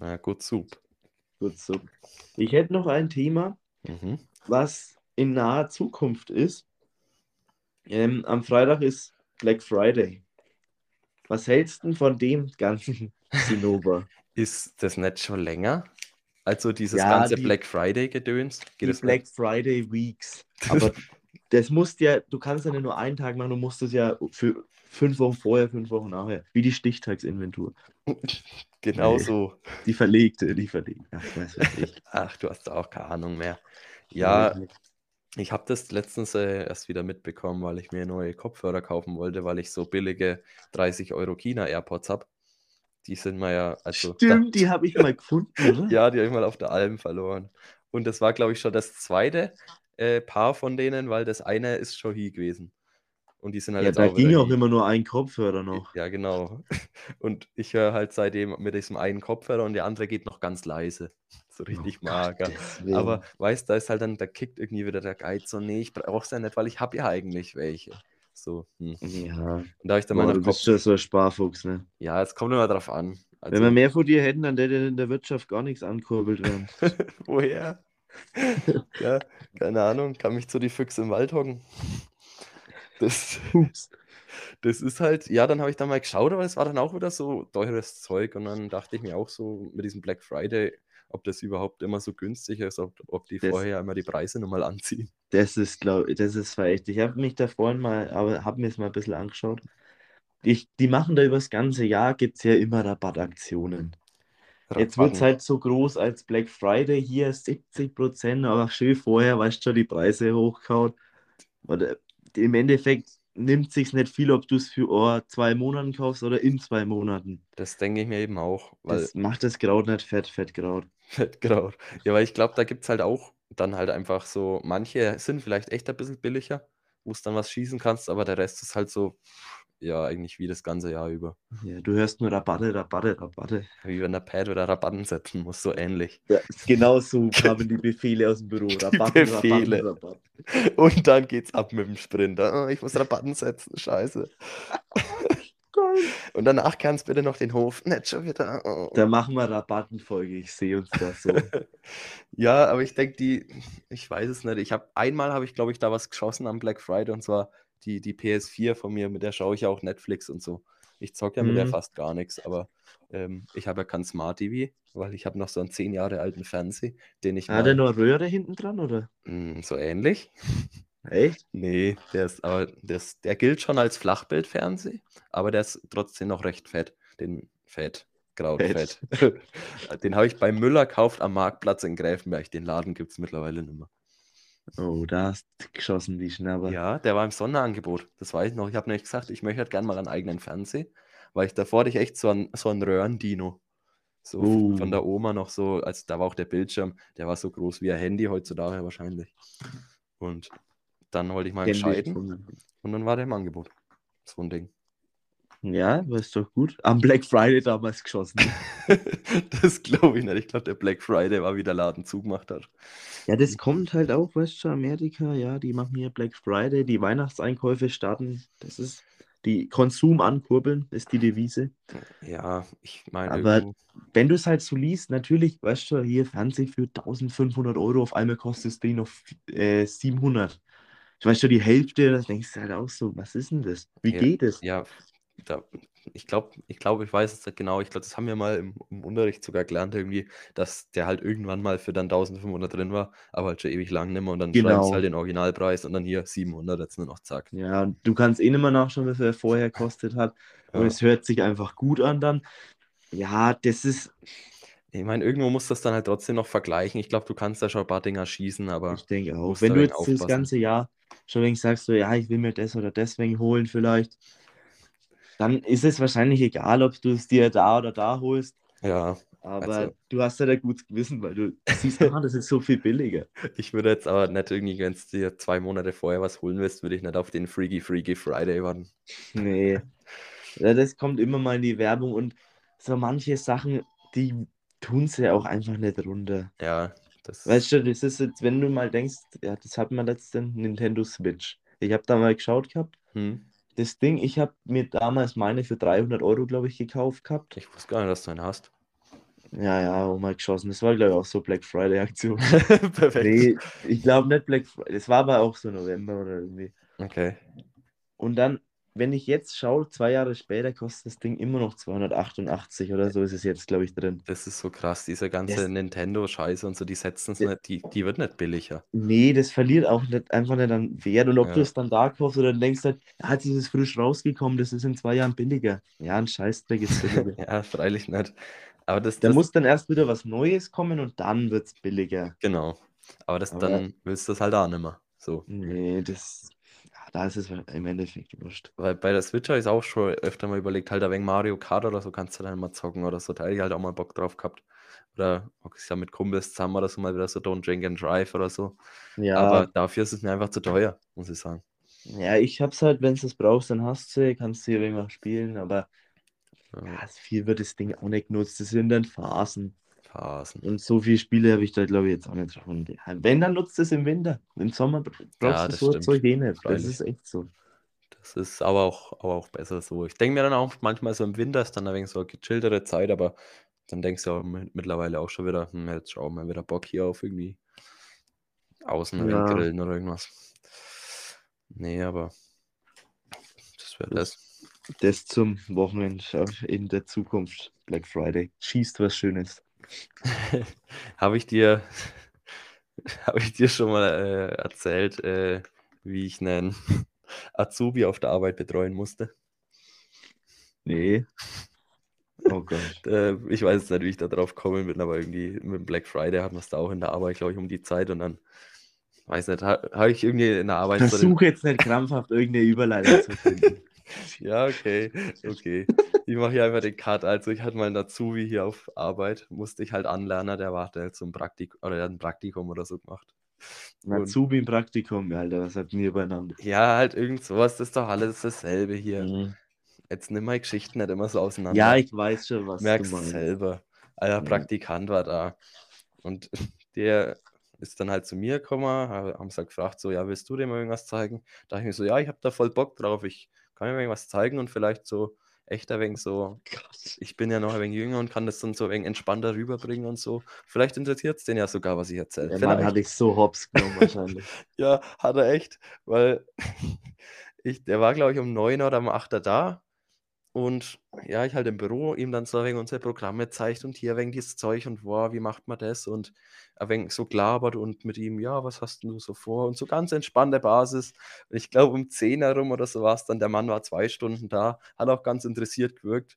Na gut, sup. Gut so. Ich hätte noch ein Thema, Mhm. was in naher Zukunft ist. Ähm, am Freitag ist Black Friday. Was hältst du denn von dem ganzen Zinnober? Ist das nicht schon länger? Also dieses Ja, ganze die- Black Friday-Gedöns? Geht Die Black Friday Weeks. Aber das musst ja, du kannst ja nicht nur einen Tag machen, du musst es ja für fünf Wochen vorher, fünf Wochen nachher. Wie die Stichtagsinventur. Genau Nee. so. Die verlegte, die verlegte. Ach, weiß ich. Ach, du hast auch keine Ahnung mehr. Ja, ich habe das letztens äh, erst wieder mitbekommen, weil ich mir neue Kopfhörer kaufen wollte, weil ich so billige 30 Euro China AirPods habe. Die sind mir ja, also da, Stimmt, die habe ich mal gefunden, oder? ja, die habe ich mal auf der Alm verloren. Und das war, glaube ich, schon das zweite äh, Paar von denen, weil das eine ist schon hier gewesen. Und die sind halt Ja, jetzt da auch ging auch immer nur ein Kopfhörer noch. Ja, genau. Und ich höre halt seitdem mit diesem einen Kopfhörer und der andere geht noch ganz leise. So richtig Oh mager. Willen. Aber weißt, da ist halt dann, da kickt irgendwie wieder der Geiz so, nee, ich brauch's ja nicht, weil ich habe ja eigentlich welche. So, hm. ja, Und da ich dann mal Boah, nach du bist Kopf. schon so ein Sparfuchs, ne? Ja, es kommt immer drauf an. Also, Wenn wir mehr von dir hätten, dann hätte in der Wirtschaft gar nichts ankurbelt werden. woher? ja, keine Ahnung, kann mich zu die Füchse im Wald hocken. Das, das ist halt, ja, dann habe ich da mal geschaut, aber es war dann auch wieder so teures Zeug und dann dachte ich mir auch so mit diesem Black Friday, ob das überhaupt immer so günstig ist, ob, ob die Das- vorher immer die Preise nochmal anziehen. Das ist, glaube ich, das ist verächt. Ich habe mich da vorhin mal, aber habe mir es mal ein bisschen angeschaut. Ich, die machen da über das ganze Jahr, gibt es ja immer Rabattaktionen. Jetzt wird es halt so groß als Black Friday, hier 70%, aber schön vorher, weißt du schon, die Preise hochgehauen. Oder im Endeffekt nimmt sich nicht viel, ob du es für oh, zwei Monaten kaufst oder in zwei Monaten. Das denke ich mir eben auch, weil Das macht das Kraut nicht fett, Fettkraut. Fettkraut. Ja, weil ich glaube, da gibt es halt auch dann halt einfach so, manche sind vielleicht echt ein bisschen billiger, wo es dann was schießen kannst, aber der Rest ist halt so, ja, eigentlich wie das ganze Jahr über. Ja, du hörst nur Rabatte, Rabatte, Rabatte. Wie wenn der Pad oder Rabatten setzen muss, so ähnlich. Ja, genau so kamen die Befehle aus dem Büro. Rabatten, Befehle. Rabatten, Rabatten. Und dann geht's ab mit dem Sprinter. Oh, ich muss Rabatten setzen, scheiße. Und danach kannst bitte noch den Hof. Nicht schon wieder. Oh. Da machen wir Rabattenfolge, ich sehe uns das so. Ja, aber ich denke, die, ich weiß es nicht. Ich habe einmal habe ich, glaube ich, da was geschossen am Black Friday und zwar die, die PS4 von mir, mit der schaue ich ja auch Netflix und so. Ich zocke ja mit der Mhm. fast gar nichts, aber ähm, ich habe ja kein Smart TV, weil ich habe noch so einen zehn Jahre alten Fernseher, den ich Hat mal noch Röhre hinten dran, oder? Mm, so ähnlich. Echt? Nee, der ist aber der, ist, der gilt schon als Flachbildfernseher, aber der ist trotzdem noch recht fett. Den Fett, Grautfett. Den habe ich bei Müller gekauft am Marktplatz in Gräfenberg. Den Laden gibt es mittlerweile nicht mehr. Oh, da hast du geschossen wie Schnapper. Ja, der war im Sonderangebot. Das weiß ich noch. Ich habe nämlich gesagt, ich möchte halt gerne mal einen eigenen Fernseher, weil ich davor hatte ich echt so ein, so ein Röhrendino. So Oh. von der Oma noch so, als da war auch der Bildschirm, der war so groß wie ein Handy heutzutage wahrscheinlich. Und dann wollte ich mal entscheiden und dann war der im Angebot. So ein Ding. Ja, war ist doch gut. Am Black Friday damals geschossen. das glaube ich nicht. Ich glaube, der Black Friday war, wie der Laden zugemacht hat. ja, das kommt halt auch, weißt du, Amerika, ja, die machen hier Black Friday, die Weihnachtseinkäufe starten. Das ist die Konsum ankurbeln, ist die Devise. Ja, ich meine, Aber- irgendwo- Wenn du es halt so liest, natürlich, weißt du, hier Fernseh für 1500 Euro, auf einmal kostet das Ding noch äh, 700. Ich weiß schon, die Hälfte, da denkst du halt auch so, was ist denn das? Wie Ja, geht es? Ja, da, ich glaube, ich, glaub, ich weiß es genau. Ich glaube, das haben wir mal im, im Unterricht sogar gelernt, irgendwie, dass der halt irgendwann mal für dann 1500 drin war, aber halt schon ewig lang nicht mehr. Und dann Genau. sie halt den Originalpreis und dann hier 700, jetzt nur noch zack. Ja, und du kannst eh nicht mehr nachschauen, wie viel er vorher gekostet hat. Und Ja. es hört sich einfach gut an dann. Ja, das ist, Ich meine, irgendwo musst du das dann halt trotzdem noch vergleichen. Ich glaube, du kannst da schon ein paar Dinger schießen, aber ich denke auch. Wenn du wenig jetzt das aufpassen. ganze Jahr schon wegen sagst, so, ja, ich will mir das oder deswegen holen vielleicht, dann ist es wahrscheinlich egal, ob du es dir da oder da holst. ja, Aber Also- du hast ja da gutes Gewissen, weil du siehst, ah, das ist so viel billiger. ich würde jetzt aber nicht irgendwie, wenn du dir zwei Monate vorher was holen willst, würde ich nicht auf den Freaky Freaky Friday warten. Nee. Ja, das kommt immer mal in die Werbung und so manche Sachen, die tun sie ja auch einfach nicht runter. Ja, das Weißt du, das ist jetzt, wenn du mal denkst, ja, das hat man letztens Nintendo Switch. Ich habe da mal geschaut gehabt. hm, Das Ding, ich habe mir damals meine für 300 Euro, glaube ich, gekauft gehabt. ich wusste gar nicht, dass du einen hast. Ja, ja, auch mal geschossen. Das war, glaube ich, auch so Black Friday-Aktion. Perfekt. Nee, ich glaube nicht Black Friday. Das war aber auch so November oder irgendwie. Okay. Und dann, wenn ich jetzt schaue, zwei Jahre später kostet das Ding immer noch 288 oder so ist es jetzt, glaube ich, drin. Das ist so krass, diese ganze Das- Nintendo-Scheiße und so, die setzen es nicht, die, die wird nicht billiger. Nee, das verliert auch nicht, einfach nicht an Wert. Und ob Ja. du es dann da kaufst oder denkst halt, ist es frisch rausgekommen, das ist in zwei Jahren billiger. Ja, ein Scheißdreck ist billiger. Ja, freilich nicht. Aber das, Da das muss dann erst wieder was Neues kommen und dann wird es billiger. genau. Aber das Aber- dann willst du das halt auch nicht mehr. So. Nee, das, da ist es im Endeffekt wurscht. Weil bei der Switch habe ich auch schon öfter mal überlegt, halt wegen Mario Kart oder so kannst du dann mal zocken oder so. Da hätte ich halt auch mal Bock drauf gehabt. Oder auch ja mit Kumpels zusammen oder so mal wieder so Don't Drink and Drive oder so. Ja, Aber dafür ist es mir einfach zu teuer, muss ich sagen. ja, ich hab's halt, wenn du es brauchst, dann hast du, kannst du hier irgendwas spielen, aber Ja, ja, viel wird das Ding auch nicht genutzt. Das sind dann Phasen. Phasen. Und so viele Spiele habe ich da, glaube ich, jetzt auch nicht ja, wenn, dann nutzt es im Winter. Im Sommer br- brauchst Ja, du so. Zeug eh nicht. Das ist echt so. Das ist aber auch, aber auch besser so. Ich denke mir dann auch manchmal so im Winter ist dann ein wenig so eine gechilltere Zeit, aber dann denkst du auch mi- mittlerweile auch schon wieder, hm, jetzt schauen wir wieder Bock hier auf irgendwie außen Ja. grillen oder irgendwas. Nee, aber das wäre das. Das zum Wochenende in der Zukunft. Black Friday. Schießt was Schönes. Habe ich dir, habe ich dir schon mal äh, erzählt, äh, wie ich einen Azubi auf der Arbeit betreuen musste? Nee. Oh Gott. Äh, ich weiß jetzt nicht, wie ich da drauf kommen bin, aber irgendwie mit dem Black Friday hatten wir es da auch in der Arbeit, glaube ich, um die Zeit und dann, weiß nicht, ha- habe ich irgendwie in der Arbeit so Versuche jetzt nicht krampfhaft irgendeine Überleitung zu finden. Ja, okay, okay. Ich mache hier einfach den Cut. Also ich hatte mal einen Azubi hier auf Arbeit, musste ich halt anlernen, der war halt zum Praktikum, oder der hat ein Praktikum oder so gemacht. Und- Azubi im Praktikum, Alter, was habt ihr übereinander? Ja, halt irgend sowas, das ist doch alles dasselbe hier. Mhm. Jetzt nimm mal Geschichten nicht immer so auseinander. Ja, ich weiß schon, was merkst du meinst. selber. Alter Ja. Praktikant war da. Und der ist dann halt zu mir gekommen, ha- haben sie halt gefragt, so, ja, willst du dem mal irgendwas zeigen? Da dachte ich mir so, ja, ich habe da voll Bock drauf, ich kann mir irgendwas zeigen und vielleicht so echt ein wenig so, Gott. ich bin ja noch ein wenig jünger und kann das dann so ein wenig entspannter rüberbringen und so. Vielleicht interessiert es den ja sogar, was ich erzähle. Der. Mann hatte ich so hops genommen wahrscheinlich. Ja, hat er echt, weil ich, der war, glaube ich, um 9 oder um 8 Uhr da Und ja, ich halt im Büro ihm dann so ein wenig unsere Programme zeigt und hier ein wenig dieses Zeug und wow, wie macht man das? Und ein wenig so gelabert und mit ihm, ja, was hast du so vor? Und so ganz entspannte Basis. Und ich glaube, um 10 herum oder so war es dann, der Mann war zwei Stunden da, hat auch ganz interessiert gewirkt.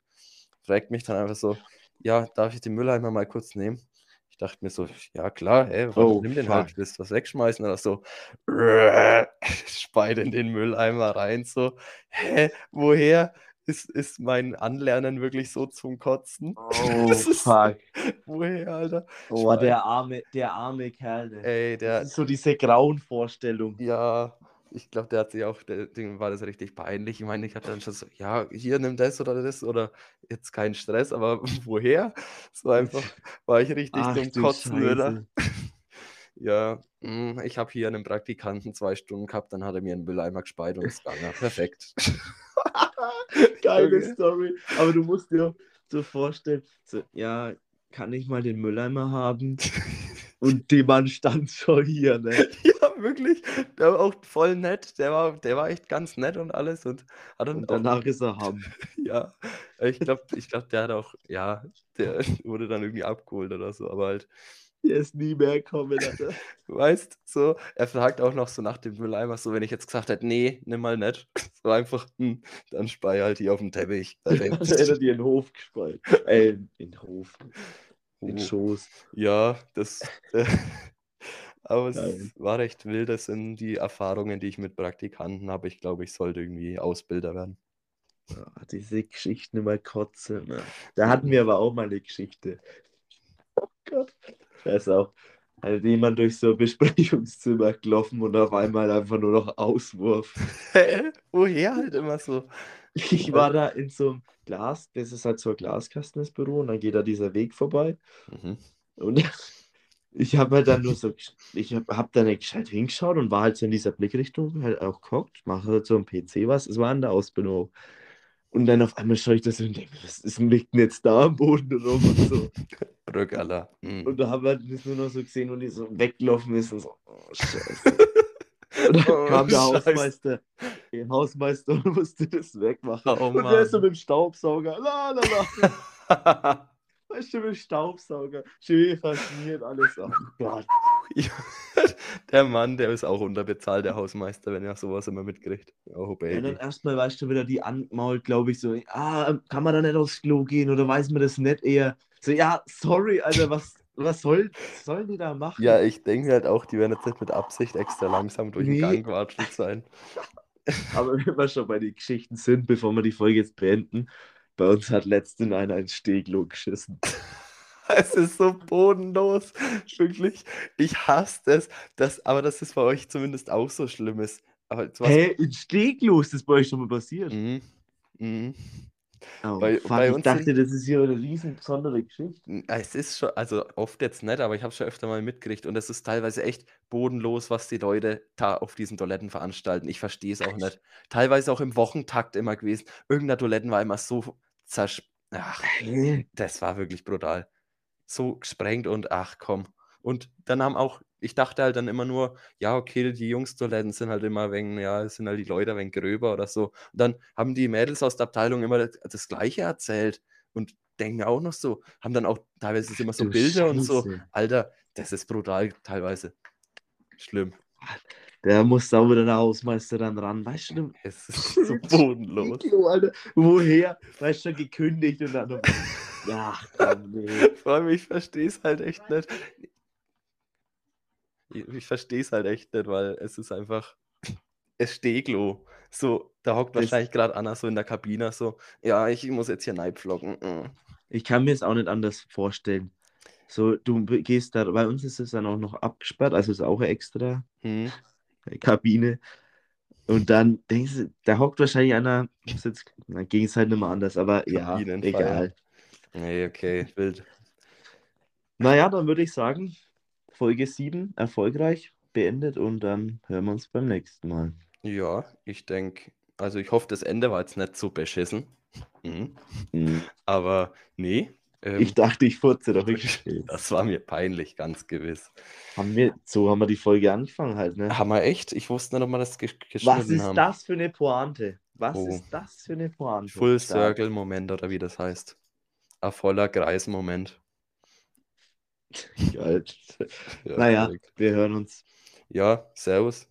Fragt mich dann einfach so, ja, darf ich den Mülleimer mal kurz nehmen? Ich dachte mir so, ja klar, ey, Oh, nimm den fuck. halt, willst du was wegschmeißen oder so. Speit in den Mülleimer rein, so, hä, woher ist, ist mein Anlernen wirklich so zum Kotzen? Oh, Das ist- fuck. Woher, Alter? Oh, Schwein. der arme, der arme Kerl. ne? Ey, der, Das ist so diese grauen Vorstellung. ja, ich glaube, der hat sich auch, der, dem war das richtig peinlich. Ich meine, ich hatte dann schon so, ja, hier nimm das oder das oder jetzt kein Stress, aber woher? So einfach war ich richtig Ach zum Kotzen. Scheiße. Ja, mm, ich habe hier einen Praktikanten zwei Stunden gehabt, dann hat er mir einen Mülleimer gespeit und ist gegangen. Perfekt. Geile Okay. Story. Aber du musst dir so vorstellen, so, ja, kann ich mal den Mülleimer haben? Und der Mann stand schon hier, ne? ja, wirklich. Der war auch voll nett. Der war, der war echt ganz nett und alles und hat dann Und auch danach ist er haben. Ja, ich glaube, ich glaub, der hat auch, ja, der wurde dann irgendwie abgeholt oder so, aber halt, Der ist nie mehr gekommen, Alter. du weißt, so, er fragt auch noch so nach dem Mülleimer, so, wenn ich jetzt gesagt hätte, nee, nimm mal nicht, so einfach, hm, dann spei halt hier auf dem Teppich. Dann hätte er dir in den Hof gespeit. Äh, in den Hof. In den Oh, Schoß. ja, das, äh, aber es Geil. war recht wild, das sind die Erfahrungen, die ich mit Praktikanten habe. Ich glaube, ich sollte irgendwie Ausbilder werden. Ja, diese Geschichten immer kotzen. Ne? Da hatten wir aber auch mal eine Geschichte. Oh Gott. Da ist auch halt jemand durch so ein Besprechungszimmer gelaufen und auf einmal einfach nur noch Auswurf. Woher halt immer so? Ich war da in so einem Glas, das ist halt so ein Glaskasten, das Büro, und dann geht da dieser Weg vorbei. Mhm. Und ich habe halt dann nur so, ich habe hab da nicht gescheit hingeschaut und war halt so in dieser Blickrichtung halt auch geguckt, mache halt so am PC was, es war in der Ausbildung. Und dann auf einmal schaue ich das und denke, was ist denn liegt denn jetzt da am Boden rum und so. Brückaller. Mhm. Und da haben wir das nur noch so gesehen, und die so weggelaufen ist und so, oh, scheiße. Und dann Oh, kam der Scheiße. Hausmeister, der Hausmeister und musste das wegmachen. Oh und der ist so mit dem Staubsauger, la la la. Weißt du, mit dem Staubsauger. Schön fasziniert alles. Oh Gott. Ja, der Mann, der ist auch unterbezahlt, der Hausmeister, wenn er sowas immer mitkriegt. Oh, Ja, Baby. dann erstmal, weißt du, wieder die anmault, glaube ich, so, ah, kann man da nicht aufs Klo gehen oder weiß man das nicht eher? So, ja, sorry, Alter, was, was soll, sollen die da machen? Ja, ich denke halt auch, die werden jetzt nicht mit Absicht extra langsam durch den Nee. Gang gewatschelt sein. Aber wenn wir schon bei den Geschichten sind, bevor wir die Folge jetzt beenden, bei uns hat letztens einer ins Steglo geschissen. Es ist so bodenlos. Wirklich. Ich hasse es. Das, aber dass es bei euch zumindest auch so schlimm ist. Aber sowas. Hä, ins Steglo ist das bei euch schon mal passiert? Mhm. Mhm. Oh, Bei- bei ich dachte, sind- das ist hier eine riesen besondere Geschichte. Es ist schon, also oft jetzt nicht, aber ich habe schon öfter mal mitgekriegt und es ist teilweise echt bodenlos, was die Leute da auf diesen Toiletten veranstalten. Ich verstehe es auch nicht. Teilweise auch im Wochentakt immer gewesen. Irgendeiner Toiletten war immer so zersch... Ach, das war wirklich brutal. So gesprengt und ach komm. Und dann haben auch, ich dachte halt dann immer nur, ja, okay, die Jungs-Toiletten sind halt immer wegen, ja, es sind halt die Leute wenig gröber oder so. Und dann haben die Mädels aus der Abteilung immer das, das Gleiche erzählt und denken auch noch so, haben dann auch teilweise immer so du Bilder und so. Scheiße. Alter, das ist brutal teilweise. Schlimm. Da muss da wieder der Hausmeister dann ran. Weißt du, Es ist so bodenlos. Alter, woher? Weißt du, gekündigt und dann Ja, komm, nee. Vor allem, ich verstehe es halt echt nicht. Ich, verstehe es halt echt nicht, weil es ist einfach. Es Steglo. So, da hockt wahrscheinlich gerade Anna so in der Kabine, so, ja, ich muss jetzt hier neipflocken. Mm. Ich kann mir es auch nicht anders vorstellen. So, du gehst da, bei uns ist es dann auch noch abgesperrt, also ist auch extra Hm. Kabine. Und dann denkst du, da hockt wahrscheinlich einer, muss jetzt, dann ging es halt nicht mehr anders, aber ja, egal. Nee, okay, wild. Naja, dann würde ich sagen, Folge 7 erfolgreich beendet und dann hören wir uns beim nächsten Mal. Ja, ich denke, also ich hoffe, das Ende war jetzt nicht so beschissen. Mhm. Hm. Aber nee, ähm, Ich dachte, ich furze doch wirklich. das war mir peinlich, ganz gewiss. Haben wir, so haben wir die Folge angefangen halt, ne? Haben wir echt? Ich wusste nicht, ob wir das gesch Was geschnitten ist haben. das für eine Pointe? Was Oh. ist das für eine Pointe? Full. Circle Moment oder wie das heißt. Ein voller Kreis Moment. Geil. Ja, Naja, wir hören uns. Ja, Servus.